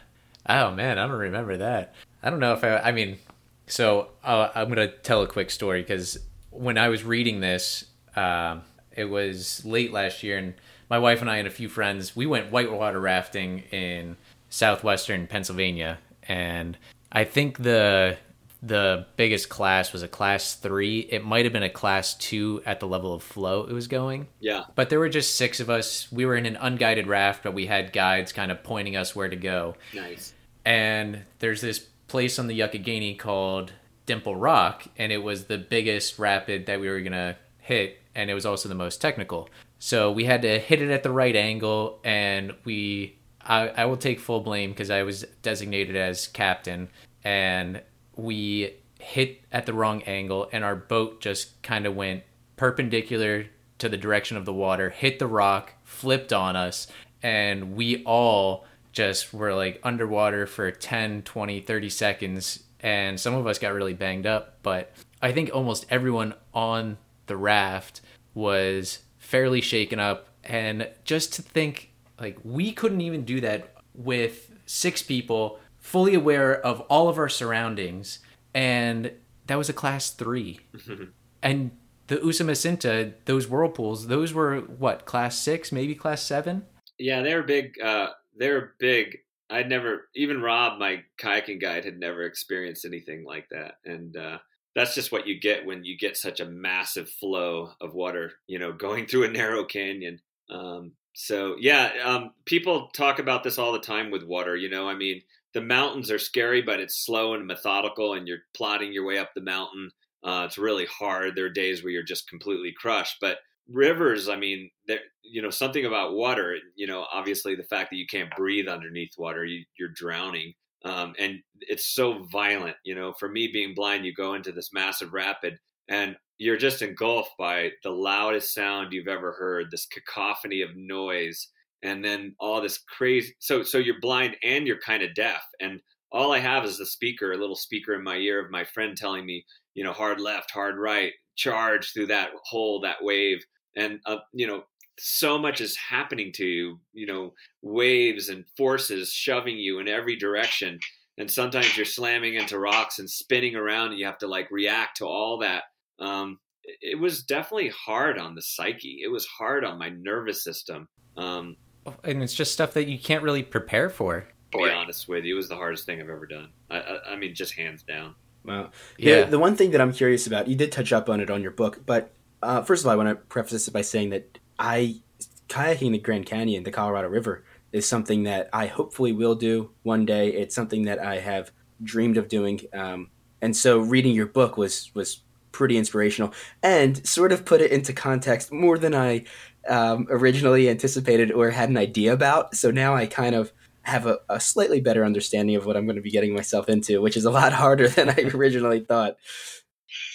Oh man, I don't remember that. I don't know if I. I mean, so uh, I'm going to tell a quick story because when I was reading this, uh, it was late last year, and my wife and I and a few friends we went whitewater rafting in southwestern Pennsylvania, and I think the the biggest class was a class three. It might have been a class two at the level of flow it was going. Yeah. But there were just six of us. We were in an unguided raft, but we had guides kind of pointing us where to go. Nice. And there's this place on the Youghiogheny called Dimple Rock, and it was the biggest rapid that we were gonna hit, and it was also the most technical. So we had to hit it at the right angle, and we I, I will take full blame because I was designated as captain, and we hit at the wrong angle, and our boat just kind of went perpendicular to the direction of the water, hit the rock, flipped on us, and we all just were like underwater for 10, 20, 30 seconds. And some of us got really banged up, but I think almost everyone on the raft was fairly shaken up. And just to think, like, we couldn't even do that with six people fully aware of all of our surroundings. And that was a class three. (laughs) and the Usumacinta, those whirlpools, those were what, class six, maybe class seven? Yeah, they were big. Uh, they're big. I'd never, even Rob, my kayaking guide, had never experienced anything like that. And uh, that's just what you get when you get such a massive flow of water, you know, going through a narrow canyon. Um, so yeah, um, people talk about this all the time with water. You know, I mean, the mountains are scary, but it's slow and methodical, and you're plodding your way up the mountain. Uh, it's really hard. There are days where you're just completely crushed, but rivers, I mean, there, you know, something about water, you know, obviously the fact that you can't breathe underneath water, you, you're drowning. Um, and it's so violent, you know, for me being blind, you go into this massive rapid and you're just engulfed by the loudest sound you've ever heard, this cacophony of noise. And then all this crazy, so, so you're blind and you're kind of deaf. And all I have is the speaker, a little speaker in my ear of my friend telling me, you know, hard left, hard right, charge through that hole, that wave and uh, you know so much is happening to you you know waves and forces shoving you in every direction and sometimes you're slamming into rocks and spinning around and you have to like react to all that. Um, it was definitely hard on the psyche. It was hard on my nervous system. Um, and it's just stuff that you can't really prepare for. to be honest with you it was the hardest thing i've ever done. I, I, I mean just hands down. Wow. Yeah. The, the, one thing that I'm curious about, you did touch up on it on your book, but uh, first of all, I want to preface this by saying that I kayaking the Grand Canyon, the Colorado River, is something that I hopefully will do one day. It's something that I have dreamed of doing, um, and so reading your book was was pretty inspirational and sort of put it into context more than I um, originally anticipated or had an idea about. So now I kind of have a, a, slightly better understanding of what I'm going to be getting myself into, which is a lot (laughs) harder than I originally thought.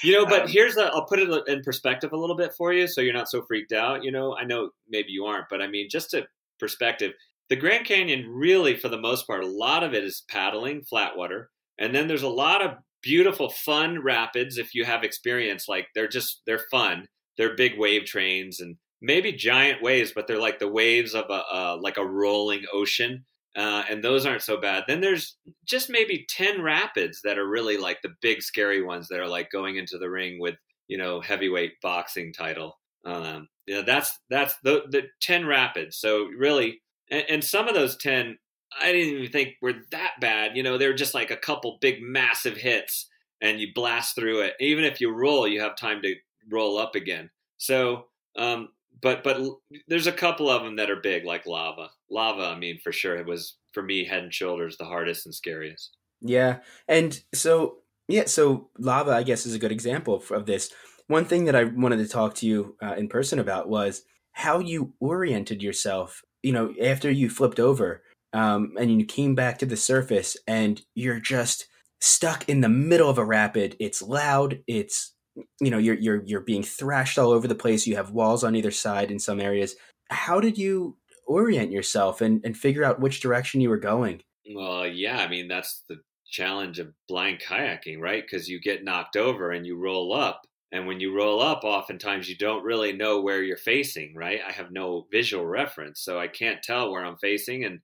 You know, but um, here's a, I'll put it in perspective a little bit for you so you're not so freaked out. You know, I know maybe you aren't, but I mean, just to perspective, the Grand Canyon really, for the most part, a lot of it is paddling, flat water. And then there's a lot of beautiful, fun rapids if you have experience. Like they're just, they're fun. They're big wave trains and maybe giant waves, but they're like the waves of a, uh, like a rolling ocean uh, and those aren't so bad. Then there's just maybe ten rapids that are really like the big scary ones that are like going into the ring with you know heavyweight boxing title. Um, know, that's that's the the ten rapids. So really, and, and some of those ten, I didn't even think were that bad. You know, they're just like a couple big massive hits, and you blast through it. Even if you roll, you have time to roll up again. So um, but but there's a couple of them that are big, like lava. Lava, I mean, for sure, it was for me head and shoulders the hardest and scariest. Yeah, and so yeah, so lava, I guess, is a good example of, this. One thing that I wanted to talk to you uh, in person about was how you oriented yourself. You know, after you flipped over um, and you came back to the surface, and you're just stuck in the middle of a rapid. It's loud. It's you know you're you're you're being thrashed all over the place. You have walls on either side in some areas. How did you orient yourself and and figure out which direction you were going? Well yeah i mean that's the challenge of blind kayaking right? Because you get knocked over and you roll up and when you roll up oftentimes you don't really know where you're facing right? I have no visual reference so i can't tell where i'm facing and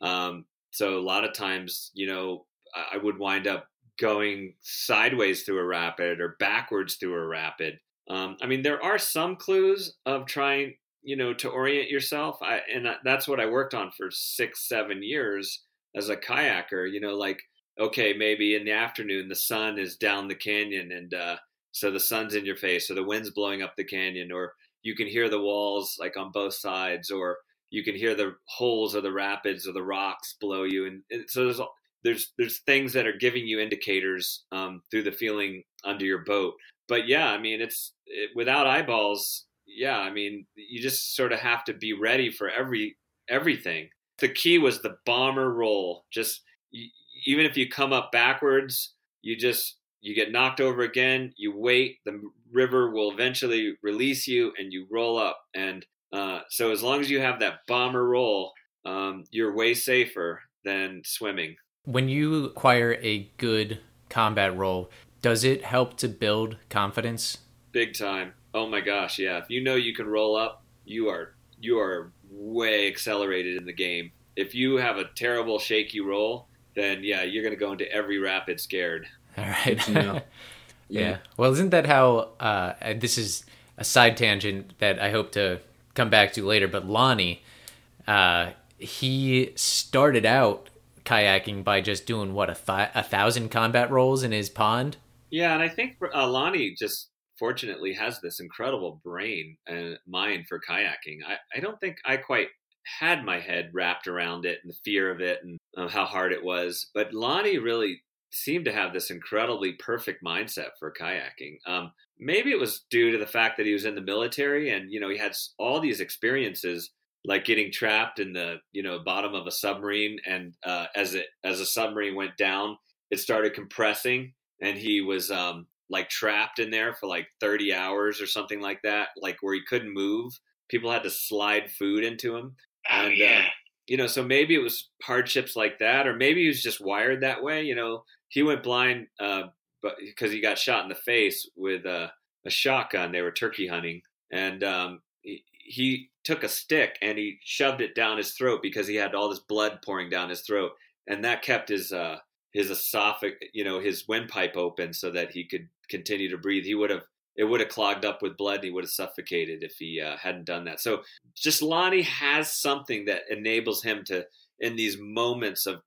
um, so a lot of times you know i would wind up going sideways through a rapid or backwards through a rapid. Um, I mean, there are some clues of trying, you know, to orient yourself. I, and that's what I worked on for six, seven years as a kayaker. You know, like okay, maybe in the afternoon the sun is down the canyon and uh, so the sun's in your face, or the wind's blowing up the canyon, or you can hear the walls like on both sides, or you can hear the holes or the rapids or the rocks below you, and, and so there's there's there's things that are giving you indicators um, through the feeling under your boat. But yeah, I mean, it's it, without eyeballs. Yeah, I mean, you just sort of have to be ready for every everything. The key was the bomber roll. Just even if you come up backwards, you just you get knocked over again. You wait. The river will eventually release you, and you roll up. And uh, so, as long as you have that bomber roll, um, you're way safer than swimming. When you acquire a good combat roll, does it help to build confidence? Big time. Oh my gosh, yeah. If you know you can roll up, you are you are way accelerated in the game. If you have a terrible shaky roll, then yeah, you're going to go into every rapid scared. (laughs) All right. (laughs) yeah. yeah. Well, isn't that how uh, this is a side tangent that I hope to come back to later, but Lonnie uh, he started out kayaking by just doing what a, th- a thousand combat rolls in his pond. Yeah, and I think uh, Lonnie just fortunately has this incredible brain and mind for kayaking. I, I don't think I quite had my head wrapped around it and the fear of it and uh, how hard it was. But Lonnie really seemed to have this incredibly perfect mindset for kayaking. Um, maybe it was due to the fact that he was in the military and you know he had all these experiences like getting trapped in the you know bottom of a submarine and uh, as it as a submarine went down it started compressing and he was um, like trapped in there for like 30 hours or something like that like where he couldn't move. People had to slide food into him. Oh, and yeah. uh, you know so maybe it was hardships like that or maybe he was just wired that way you know? He went blind uh, but because he got shot in the face with a a shotgun. They were turkey hunting. And um, he, he took a stick and he shoved it down his throat because he had all this blood pouring down his throat, and that kept his uh, his esophagus, you know, his windpipe open so that he could continue to breathe. He would have it would have clogged up with blood. And he would have suffocated if he uh, hadn't done that. So just Lonnie has something that enables him to, in these moments of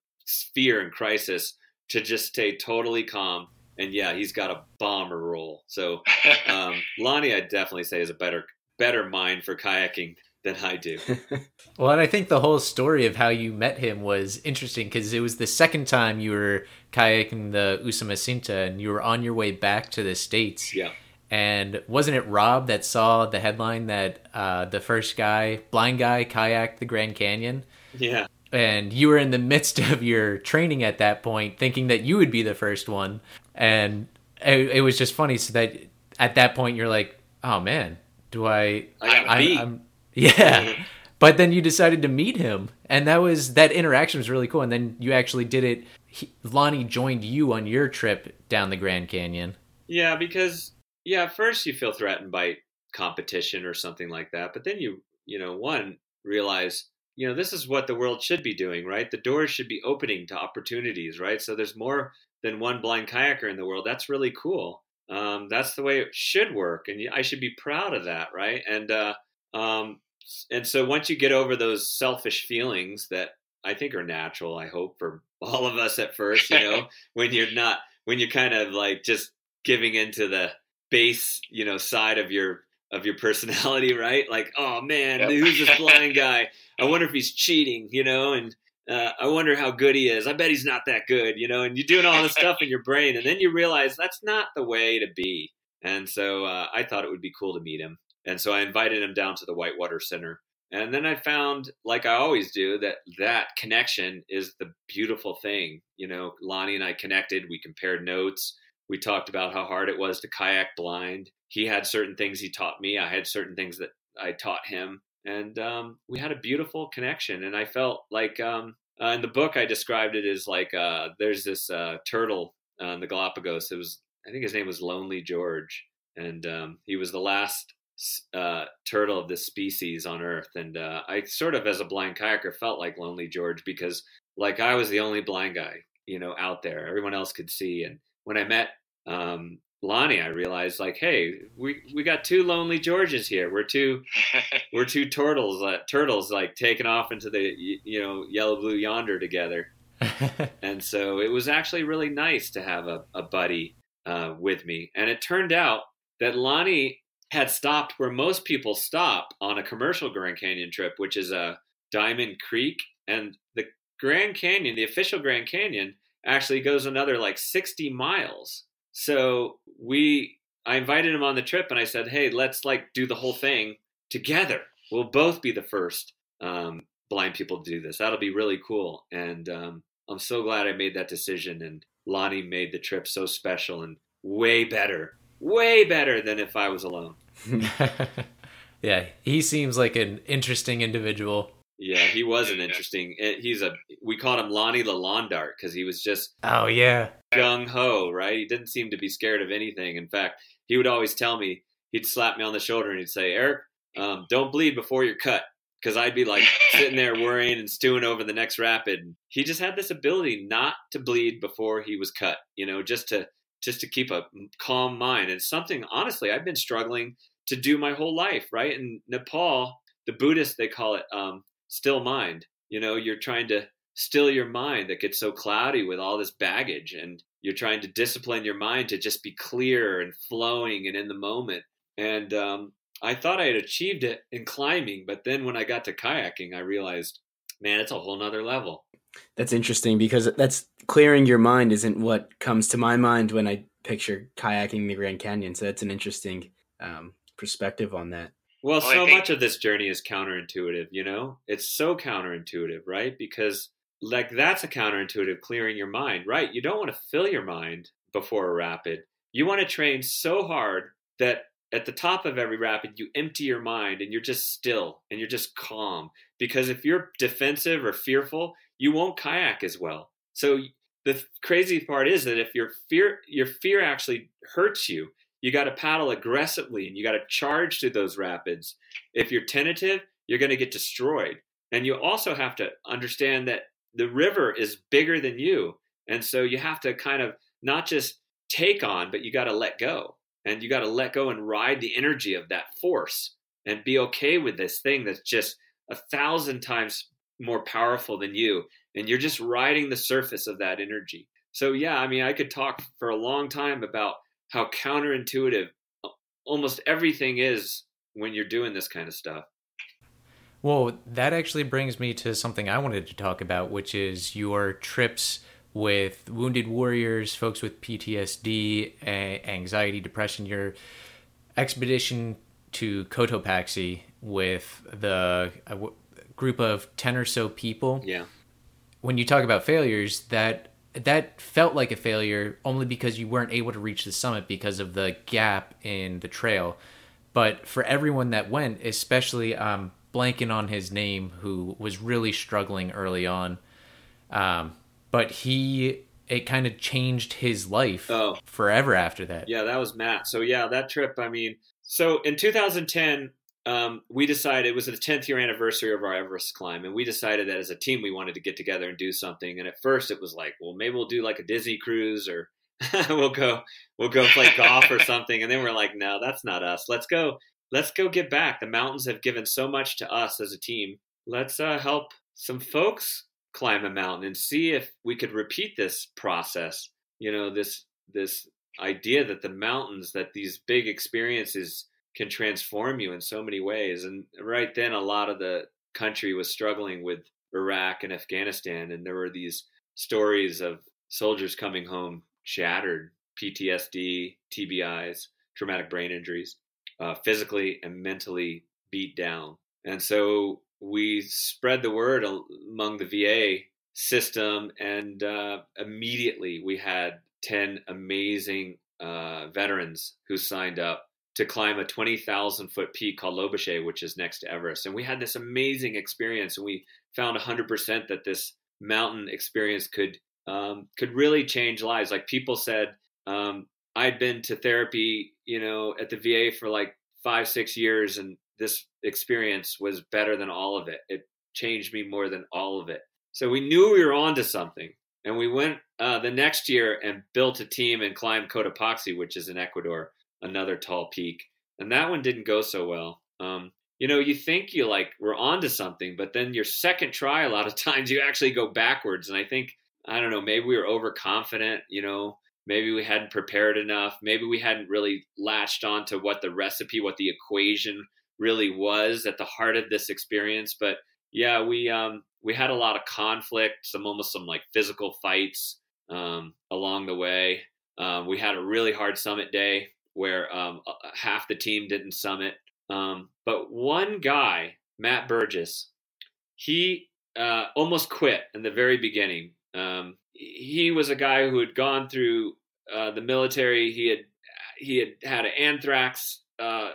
fear and crisis, to just stay totally calm. And yeah, he's got a bomber roll. So (laughs) um, Lonnie, I definitely say, is a better better mind for kayaking than I do. (laughs) well, and I think the whole story of how you met him was interesting because it was the second time you were kayaking the Usumacinta and you were on your way back to the States. Yeah. And wasn't it Rob that saw the headline that uh, the first guy, blind guy, kayaked the Grand Canyon? Yeah. And you were in the midst of your training at that point, thinking that you would be the first one. And it, it was just funny. So that at that point, you're like, oh man, do I? I, I'm, yeah. but then you decided to meet him, and that was that interaction was really cool. And then you actually did it. He, Lonnie joined you on your trip down the Grand Canyon. Yeah, because yeah, first you feel threatened by competition or something like that, but then you you know one realize you know this is what the world should be doing, right? The doors should be opening to opportunities, right? So there's more than one blind kayaker in the world. That's really cool. Um, that's the way it should work, and I should be proud of that, right? And uh, um, and so once you get over those selfish feelings that I think are natural, I hope for (laughs) all of us at first, you know, (laughs) when you're not, when you're kind of like just giving into the base, you know, side of your of your personality, (laughs) right? Like, oh man, yep. who's this blind guy? I wonder if he's cheating, you know, and uh, I wonder how good he is. I bet he's not that good, you know. And you're doing all this stuff in your brain, and then you realize that's not the way to be. And so uh, I thought it would be cool to meet him. And so I invited him down to the Whitewater Center. And then I found, like I always do, that that connection is the beautiful thing. You know, Lonnie and I connected. We compared notes. We talked about how hard it was to kayak blind. He had certain things he taught me. I had certain things that I taught him. And um, we had a beautiful connection. And I felt like um, uh, in the book, I described it as like uh, there's this uh, turtle in the Galapagos. It was, I think his name was Lonely George. And um, he was the last uh, turtle of this species on Earth, and uh, I sort of, as a blind kayaker, felt like Lonely George because, like, I was the only blind guy, you know, out there. Everyone else could see, and when I met um, Lonnie, I realized, like, hey, we we got two Lonely Georges here. We're two (laughs) we're two turtles, uh, turtles, like taking off into the you know yellow blue yonder together. (laughs) and so it was actually really nice to have a, a buddy uh, with me. And it turned out that Lonnie had stopped where most people stop on a commercial Grand Canyon trip, which is a Diamond Creek. And the Grand Canyon, the official Grand Canyon, actually goes another like 60 miles. So we, I invited him on the trip and I said, hey, let's like do the whole thing together. We'll both be the first um, blind people to do this. That'll be really cool. And um, I'm so glad I made that decision. And Lonnie made the trip so special and way better, way better than if I was alone. (laughs) yeah, he seems like an interesting individual. Yeah, he was an (laughs) interesting. Eh, he's a. We called him Lonnie the Lawn Dart because he was just. Oh yeah. Gung ho, right? He didn't seem to be scared of anything. In fact, he would always tell me. He'd slap me on the shoulder and he'd say, "Erik, um, don't bleed before you're cut." Because I'd be like (laughs) sitting there worrying and stewing over the next rapid. He just had this ability not to bleed before he was cut. You know, just to just to keep a calm mind. And something honestly I've been struggling to do my whole life. Right in Nepal, the Buddhists they call it um, still mind. You know, you're trying to still your mind that gets so cloudy with all this baggage and you're trying to discipline your mind to just be clear and flowing and in the moment. And um, I thought I had achieved it in climbing, but then when I got to kayaking, I realized, man, it's a whole nother level. That's interesting because that's clearing your mind isn't what comes to my mind when I picture kayaking the Grand Canyon. So that's an interesting um, perspective on that. Well, well so think- much of this journey is counterintuitive, you know? It's so counterintuitive, right? Because like that's a counterintuitive clearing your mind, right? You don't want to fill your mind before a rapid. You want to train so hard that at the top of every rapid you empty your mind and you're just still and you're just calm because if you're defensive or fearful, you won't kayak as well. So the crazy part is that if your fear your fear actually hurts you, you got to paddle aggressively and you got to charge through those rapids. If you're tentative, you're going to get destroyed. And you also have to understand that the river is bigger than you. And so you have to kind of not just take on, but you got to let go. And you got to let go and ride the energy of that force and be okay with this thing that's just a thousand times more powerful than you. And you're just riding the surface of that energy. So, yeah, I mean, I could talk for a long time about how counterintuitive almost everything is when you're doing this kind of stuff. Well, that actually brings me to something I wanted to talk about, which is your trips with wounded warriors, folks with PTSD, anxiety, depression, your expedition to Cotopaxi with the uh, group of 10 or so people. Yeah. When you talk about failures, that that felt like a failure only because you weren't able to reach the summit because of the gap in the trail. But for everyone that went, especially um, blanking on his name, who was really struggling early on, um, but he it kind of changed his life oh. forever after that. Yeah, that was Matt. So yeah, that trip. I mean, so in 2010, um, we decided it was the 10th year anniversary of our Everest climb, and we decided that as a team we wanted to get together and do something. And at first, it was like, well, maybe we'll do like a Disney cruise, or (laughs) we'll go we'll go play golf or (laughs) something. And then we're like, no, that's not us. Let's go. Let's go get back. The mountains have given so much to us as a team. Let's uh, help some folks climb a mountain and see if we could repeat this process. You know, this this idea that the mountains, that these big experiences can transform you in so many ways. And right then, a lot of the country was struggling with Iraq and Afghanistan, and there were these stories of soldiers coming home shattered, PTSD, TBIs, traumatic brain injuries, uh, physically and mentally beat down. And so we spread the word among the VA system, and uh, immediately we had 10 amazing uh, veterans who signed up to climb a 20,000 foot peak called Lobuche, which is next to Everest. And we had this amazing experience, and we found 100% that this mountain experience could um, could really change lives. Like people said, um, I'd been to therapy, you know, at the VA for like five, six years, and this experience was better than all of it. It changed me more than all of it. So we knew we were onto something. And we went uh, the next year and built a team and climbed Cotopaxi, which is in Ecuador another tall peak, and that one didn't go so well. Um, you know, you think you like were onto something, but then your second try, a lot of (laughs) times you actually go backwards. And I think I don't know, maybe we were overconfident, you know, maybe we hadn't prepared enough, maybe we hadn't really latched on to what the recipe, what the equation really was at the heart of this experience. But yeah, we um we had a lot of conflict, some almost some like physical fights um, along the way. Um, we had a really hard summit day where um, half the team didn't summit, um, but one guy, Matt Burgess, he uh, almost quit in the very beginning. Um, he was a guy who had gone through uh, the military. He had he had had an anthrax uh,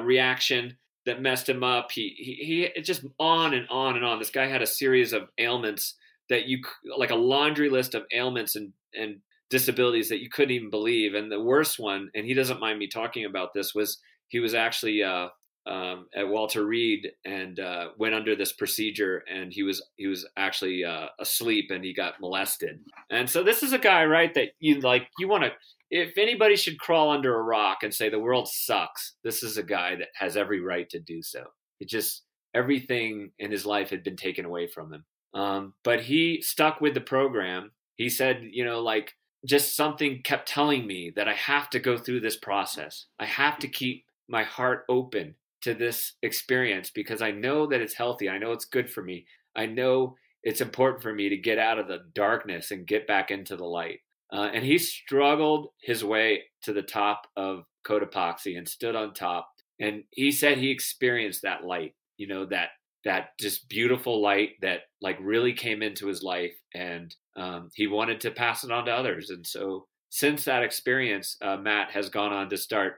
reaction that messed him up. He he he just on and on and on. This guy had a series of ailments that you like a laundry list of ailments and and disabilities that you couldn't even believe. And the worst one, and he doesn't mind me talking about this, was he was actually uh, um, at Walter Reed and uh, went under this procedure, and he was he was actually uh, asleep and he got molested. And so this is a guy, right? That you like you want to. If anybody should crawl under a rock and say the world sucks, this is a guy that has every right to do so. It just everything in his life had been taken away from him. Um, but he stuck with the program. He said, you know, like just something kept telling me that I have to go through this process. I have to keep my heart open to this experience because I know that it's healthy. I know it's good for me. I know it's important for me to get out of the darkness and get back into the light. Uh, and he struggled his way to the top of Cotopaxi and stood on top. And he said he experienced that light, you know, that that just beautiful light that like really came into his life, and um, he wanted to pass it on to others. And so since that experience, uh, Matt has gone on to start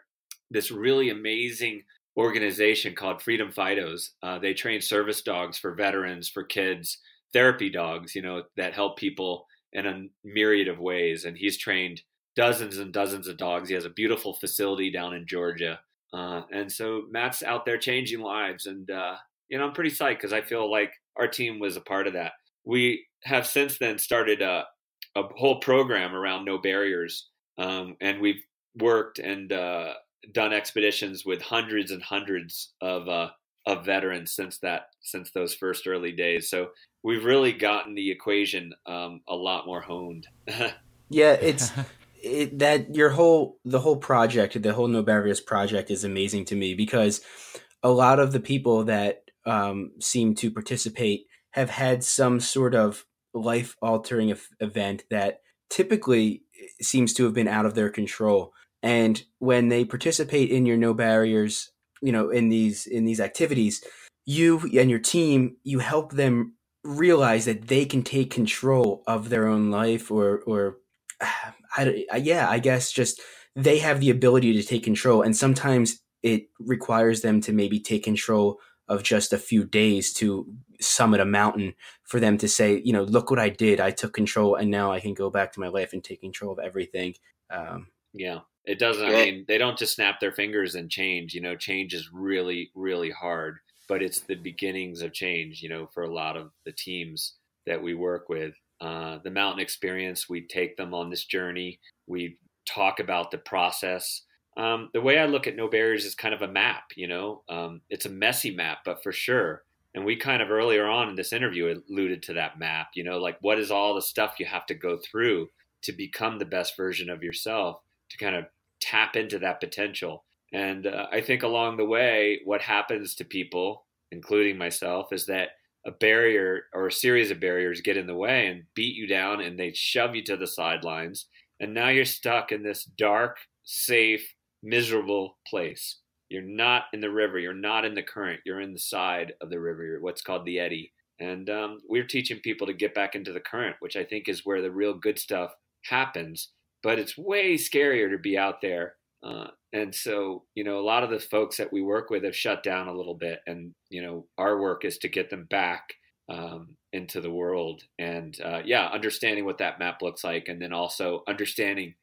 this really amazing organization called Freedom Fidos. Uh, they train service dogs for veterans, for kids, therapy dogs, you know, that help people in a myriad of ways. And he's trained dozens and dozens of dogs. He has a beautiful facility down in Georgia. Uh, and so Matt's out there changing lives. And, uh, you know, I'm pretty psyched because I feel like our team was a part of that. We have since then started a, a whole program around no barriers. Um, and we've worked and uh, done expeditions with hundreds and hundreds of uh, of veterans since that since those first early days. So we've really gotten the equation um, a lot more honed. (laughs) yeah, it's (laughs) it, that your whole the whole project, the whole No Barriers project, is amazing to me because a lot of the people that um, seem to participate have had some sort of life altering event that typically seems to have been out of their control. And when they participate in your no barriers you know in these in these activities you and your team you help them realize that they can take control of their own life or or (sighs) I, yeah i guess just they have the ability to take control. And sometimes it requires them to maybe take control of just a few days to summit a mountain for them to say you know look what i did i took control and now i can go back to my life and take control of everything um, yeah it doesn't. I mean, they don't just snap their fingers and change. You know, change is really, really hard. But it's the beginnings of change. You know, for a lot of the teams that we work with, uh, the mountain experience, we take them on this journey. We talk about the process. Um, the way I look at No Barriers is kind of a map. You know, um, it's a messy map, but for sure. And we kind of earlier on in this interview alluded to that map. You know, like what is all the stuff you have to go through to become the best version of yourself to kind of tap into that potential. And uh, I think along the way, what happens to people, including myself, is that a barrier or a series of barriers get in the way and beat you down and they shove you to the sidelines. And now you're stuck in this dark, safe, miserable place. You're not in the river. You're not in the current. You're in the side of the river. What's called the eddy. And um, we're teaching people to get back into the current, which I think is where the real good stuff happens but it's way scarier to be out there. Uh, and so, you know, a lot of the folks that we work with have shut down a little bit, and you know, our work is to get them back um, into the world, and uh, yeah, understanding what that map looks like, and then also understanding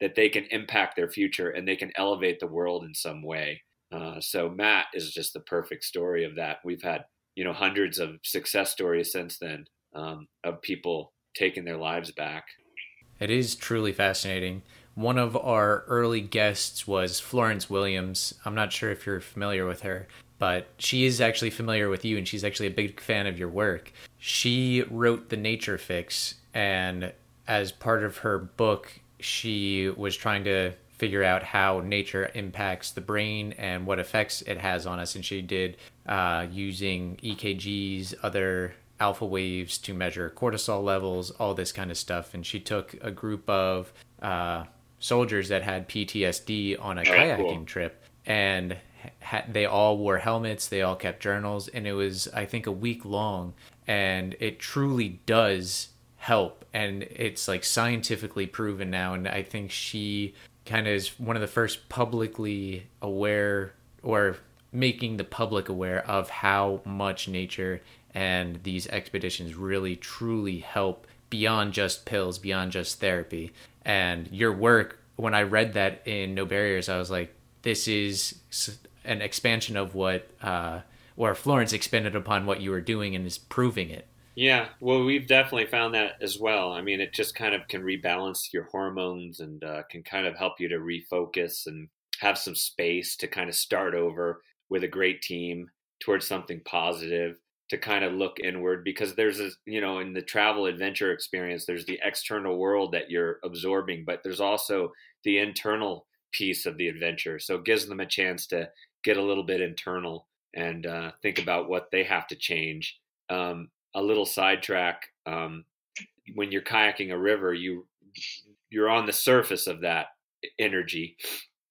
that they can impact their future and they can elevate the world in some way. Uh, so Matt is just the perfect story of that. We've had you know hundreds of success stories since then um, of people taking their lives back. It is truly fascinating. One of our early guests was Florence Williams. I'm not sure if you're familiar with her. but she is actually familiar with you and she's actually a big fan of your work. She wrote The Nature Fix, and as part of her book, she was trying to figure out how nature impacts the brain and what effects it has on us. And she did uh, using EKGs, other alpha waves to measure cortisol levels, all this kind of stuff. And she took a group of uh, soldiers that had PTSD on a kayaking cool. trip, and ha- they all wore helmets, they all kept journals, and it was, I think, a week long. And it truly does help. And it's like scientifically proven now. And I think she kind of is one of the first publicly aware or making the public aware of how much nature and these expeditions really truly help beyond just pills, beyond just therapy. And your work, when I read that in No Barriers, I was like, this is an expansion of what, uh, or Florence expanded upon what you were doing and is proving it. Yeah, well, we've definitely found that as well. I mean, it just kind of can rebalance your hormones and uh, can kind of help you to refocus and have some space to kind of start over with a great team towards something positive to kind of look inward because there's a you know in the travel adventure experience there's the external world that you're absorbing but there's also the internal piece of the adventure so it gives them a chance to get a little bit internal and uh, think about what they have to change um, a little sidetrack um, when you're kayaking a river you you're on the surface of that energy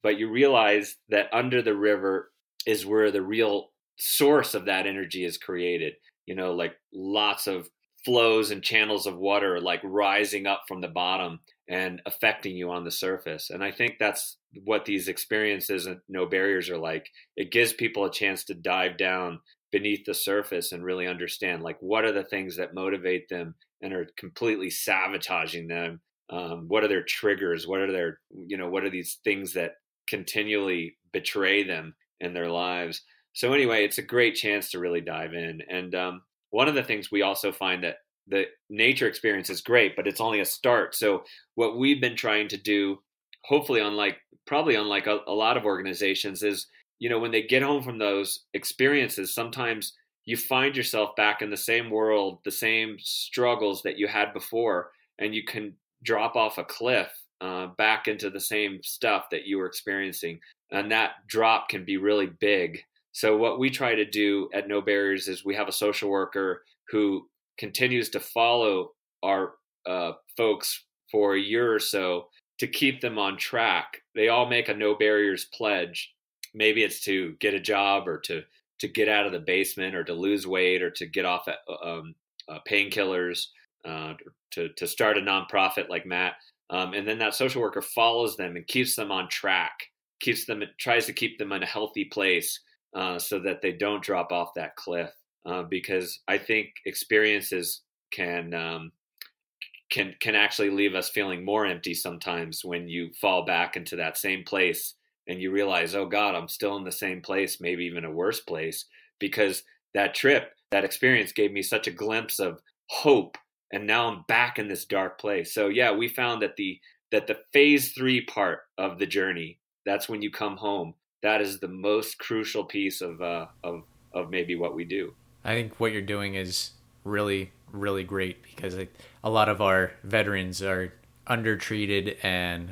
but you realize that under the river is where the real source of that energy is created. You know, like lots of flows and channels of water like rising up from the bottom and affecting you on the surface. And I think that's what these experiences and no barriers are like. It gives people a chance to dive down beneath the surface and really understand like what are the things that motivate them and are completely sabotaging them. Um, what are their triggers? What are their, you know, what are these things that continually betray them in their lives? So anyway, it's a great chance to really dive in. And um, one of the things we also find that the nature experience is great, but it's only a start. So what we've been trying to do, hopefully, unlike probably unlike a, a lot of organizations, is you know when they get home from those experiences, sometimes you find yourself back in the same world, the same struggles that you had before, and you can drop off a cliff uh, back into the same stuff that you were experiencing. And that drop can be really big. So what we try to do at No Barriers is we have a social worker who continues to follow our uh, folks for a year or so to keep them on track. They all make a No Barriers pledge. Maybe it's to get a job or to to get out of the basement or to lose weight or to get off uh, um, uh, painkillers, uh, to to start a nonprofit like Matt. Um, and then that social worker follows them and keeps them on track, keeps them tries to keep them in a healthy place uh, so that they don't drop off that cliff. Uh, because I think experiences can um, can can actually leave us feeling more empty sometimes when you fall back into that same place and you realize, oh God, I'm still in the same place, maybe even a worse place, because that trip, that experience gave me such a glimpse of hope, and now I'm back in this dark place. So yeah, we found that the that the phase three part of the journey, that's when you come home that is the most crucial piece of uh, of of maybe what we do. I think what you're doing is really really great because a lot of our veterans are undertreated and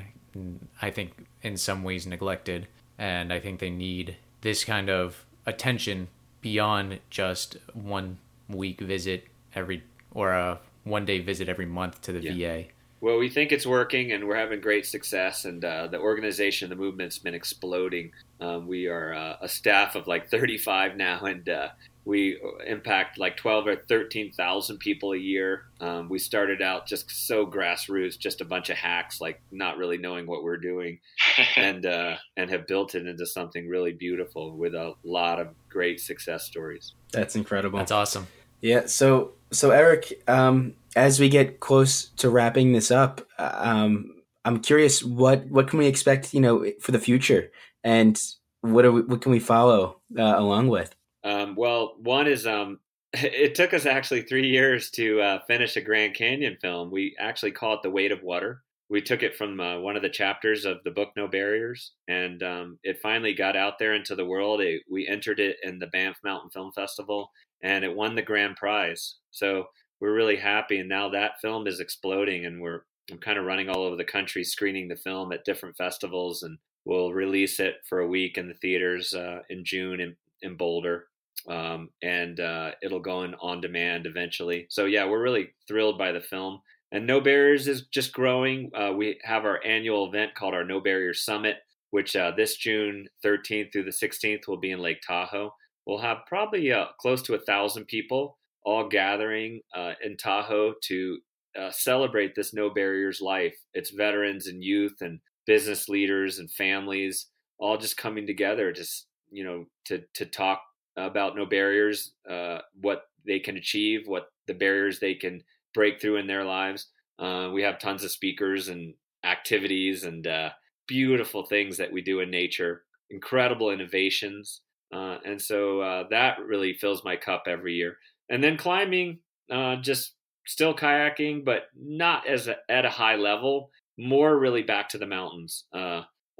I think in some ways neglected and I think they need this kind of attention beyond just one week visit every or a one day visit every month to the yeah. VA. Well, we think it's working, and we're having great success. And uh, the organization, the movement's been exploding. Um, we are uh, a staff of like 35 now, and uh, we impact like 12 or 13,000 people a year. Um, we started out just so grassroots, just a bunch of hacks, like not really knowing what we're doing, (laughs) and uh, and have built it into something really beautiful with a lot of great success stories. That's incredible. That's awesome. Yeah. So so Erik, um, as we get close to wrapping this up, um, I'm curious what what can we expect, you know, for the future, and what are we, what can we follow uh, along with? Um, well, one is um, (laughs) it took us actually three years to uh, finish a Grand Canyon film. We actually call it The Weight of Water. we took it from uh, one of the chapters of the book No Barriers, and um, it finally got out there into the world. It, we entered it in the Banff Mountain Film Festival, and it won the grand prize. So we're really happy, and now that film is exploding, and we're I'm kind of running all over the country screening the film at different festivals, and we'll release it for a week in the theaters uh, in June in, in Boulder. Um, and uh, it'll go in on demand eventually. So yeah, we're really thrilled by the film. And No Barriers is just growing. Uh, we have our annual event called our No Barriers Summit, which uh, this June 13th through the 16th will be in Lake Tahoe. We'll have probably uh, close to a thousand people all gathering uh, in Tahoe to uh, celebrate this No Barriers life. It's veterans and youth and business leaders and families all just coming together, just you know, to to talk about No Barriers, uh, what they can achieve, what the barriers they can break through in their lives. Uh, we have tons of speakers and activities and uh, beautiful things that we do in nature, incredible innovations. Uh, and so uh, that really fills my cup every year. And then climbing, uh, just still kayaking, but not as a, at a high level. More really back to the mountains.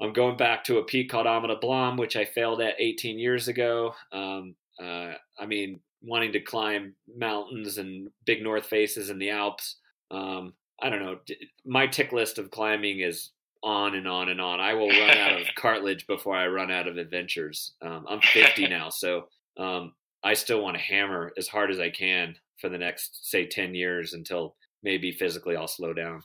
I'm going back to a peak called Ama Dablam, which I failed at 18 years ago. Um, uh, I mean, wanting to climb mountains and big north faces in the Alps. Um, I don't know. My tick list of climbing is on and on and on. I will run out of (laughs) cartilage before I run out of adventures. Um, I'm 50 (laughs) now, so um, I still want to hammer as hard as I can for the next, say, 10 years until maybe physically I'll slow down.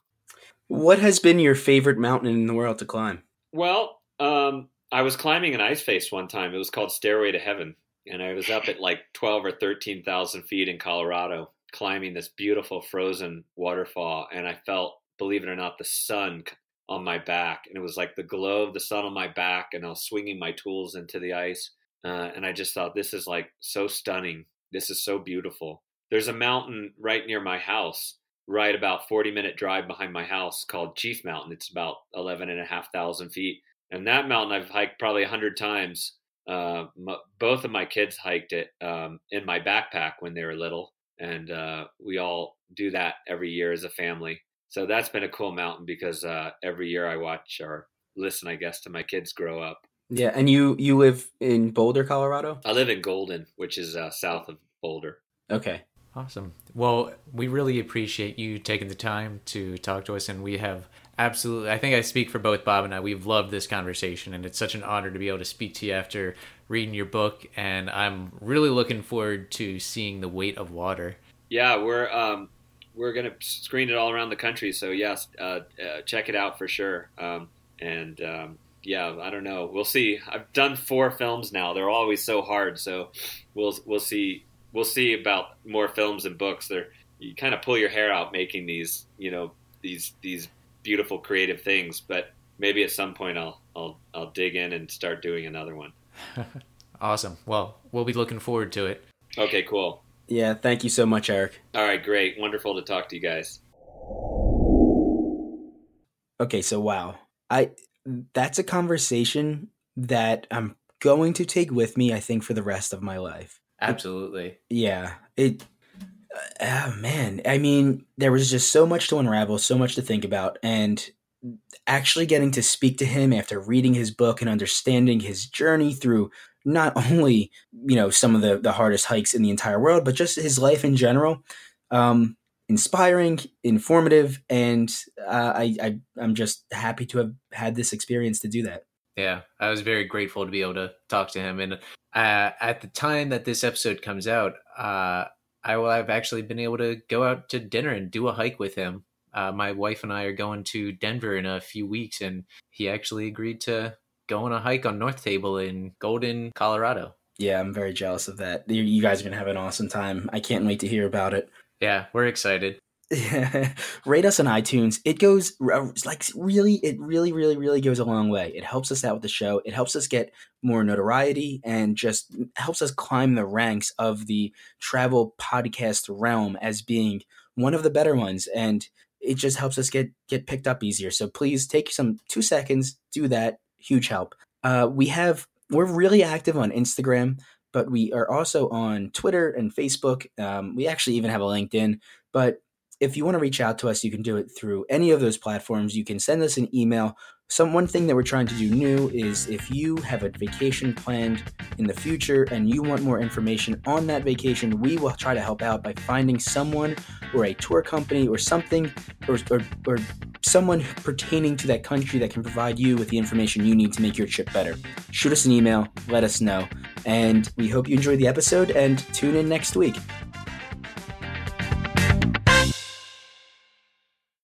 What has been your favorite mountain in the world to climb? Well, um, I was climbing an ice face one time. It was called Stairway to Heaven, and I was up at like twelve or thirteen thousand feet in Colorado, climbing this beautiful frozen waterfall, and I felt, believe it or not, the sun on my back, and it was like the glow of the sun on my back, and I was swinging my tools into the ice, uh, and I just thought, this is like so stunning. This is so beautiful. There's a mountain right near my house right about 40 minute drive behind my house called Chief Mountain. It's about 11 and a half thousand feet. And that mountain I've hiked probably a hundred times. Uh, m- both of my kids hiked it um, in my backpack when they were little. And uh, we all do that every year as a family. So that's been a cool mountain because uh, every year I watch or listen, I guess, to my kids grow up. Yeah, and you you live in Boulder, Colorado. I live in Golden, which is uh, south of Boulder. Okay, Awesome. Well, we really appreciate you taking the time to talk to us, and we have absolutely, I think I speak for both Bob and I, we've loved this conversation, and it's such an honor to be able to speak to you after reading your book, and I'm really looking forward to seeing The Weight of Water. Yeah, we're, um, we're to screen it all around the country, so yes, uh, uh, check it out for sure. Um, and, um, yeah, I don't know. We'll see. I've done four films now. They're always so hard, so we'll we'll see we'll see about more films and books. There, you kind of pull your hair out making these, you know, these these beautiful creative things. But maybe at some point I'll I'll I'll dig in and start doing another one. (laughs) awesome. Well, we'll be looking forward to it. Okay, cool. Yeah, thank you so much, Erik. All right, great. Wonderful to talk to you guys. Okay, so wow. I that's a conversation that I'm going to take with me I think for the rest of my life. Absolutely. Yeah. It oh man, I mean, there was just so much to unravel, so much to think about and actually getting to speak to him after reading his book and understanding his journey through not (laughs) only, you know, some of the the hardest hikes in the entire world, but just his life in general. Um inspiring, informative, and uh, I, I I'm just happy to have had this experience to do that. Yeah, I was very grateful to be able to talk to him, and uh, at the time that this episode comes out, uh, I will have actually been able to go out to dinner and do a hike with him. Uh, my wife and I are going to Denver in a few weeks, and he actually agreed to go on a hike on North Table in Golden, Colorado. Yeah, I'm very jealous of that. You guys are gonna have an awesome time. I can't wait to hear about it. Yeah, we're excited. (laughs) rate us on iTunes. It goes like really, it really, really, really goes a long way. It helps us out with the show. It helps us get more notoriety and just helps us climb the ranks of the travel podcast realm as being one of the better ones. And it just helps us get get picked up easier. So please take some two seconds, do that. Huge help. Uh, we have we're really active on Instagram, but we are also on Twitter and Facebook. Um, we actually even have a LinkedIn, but if you want to reach out to us, you can do it through any of those platforms. You can send us an email. Some one thing that we're trying to do new is if you have a vacation planned in the future and you want more information on that vacation, we will try to help out by finding someone or a tour company or something or, or, or someone pertaining to that country that can provide you with the information you need to make your trip better. Shoot us an email, let us know, and we hope you enjoyed the episode and tune in next week.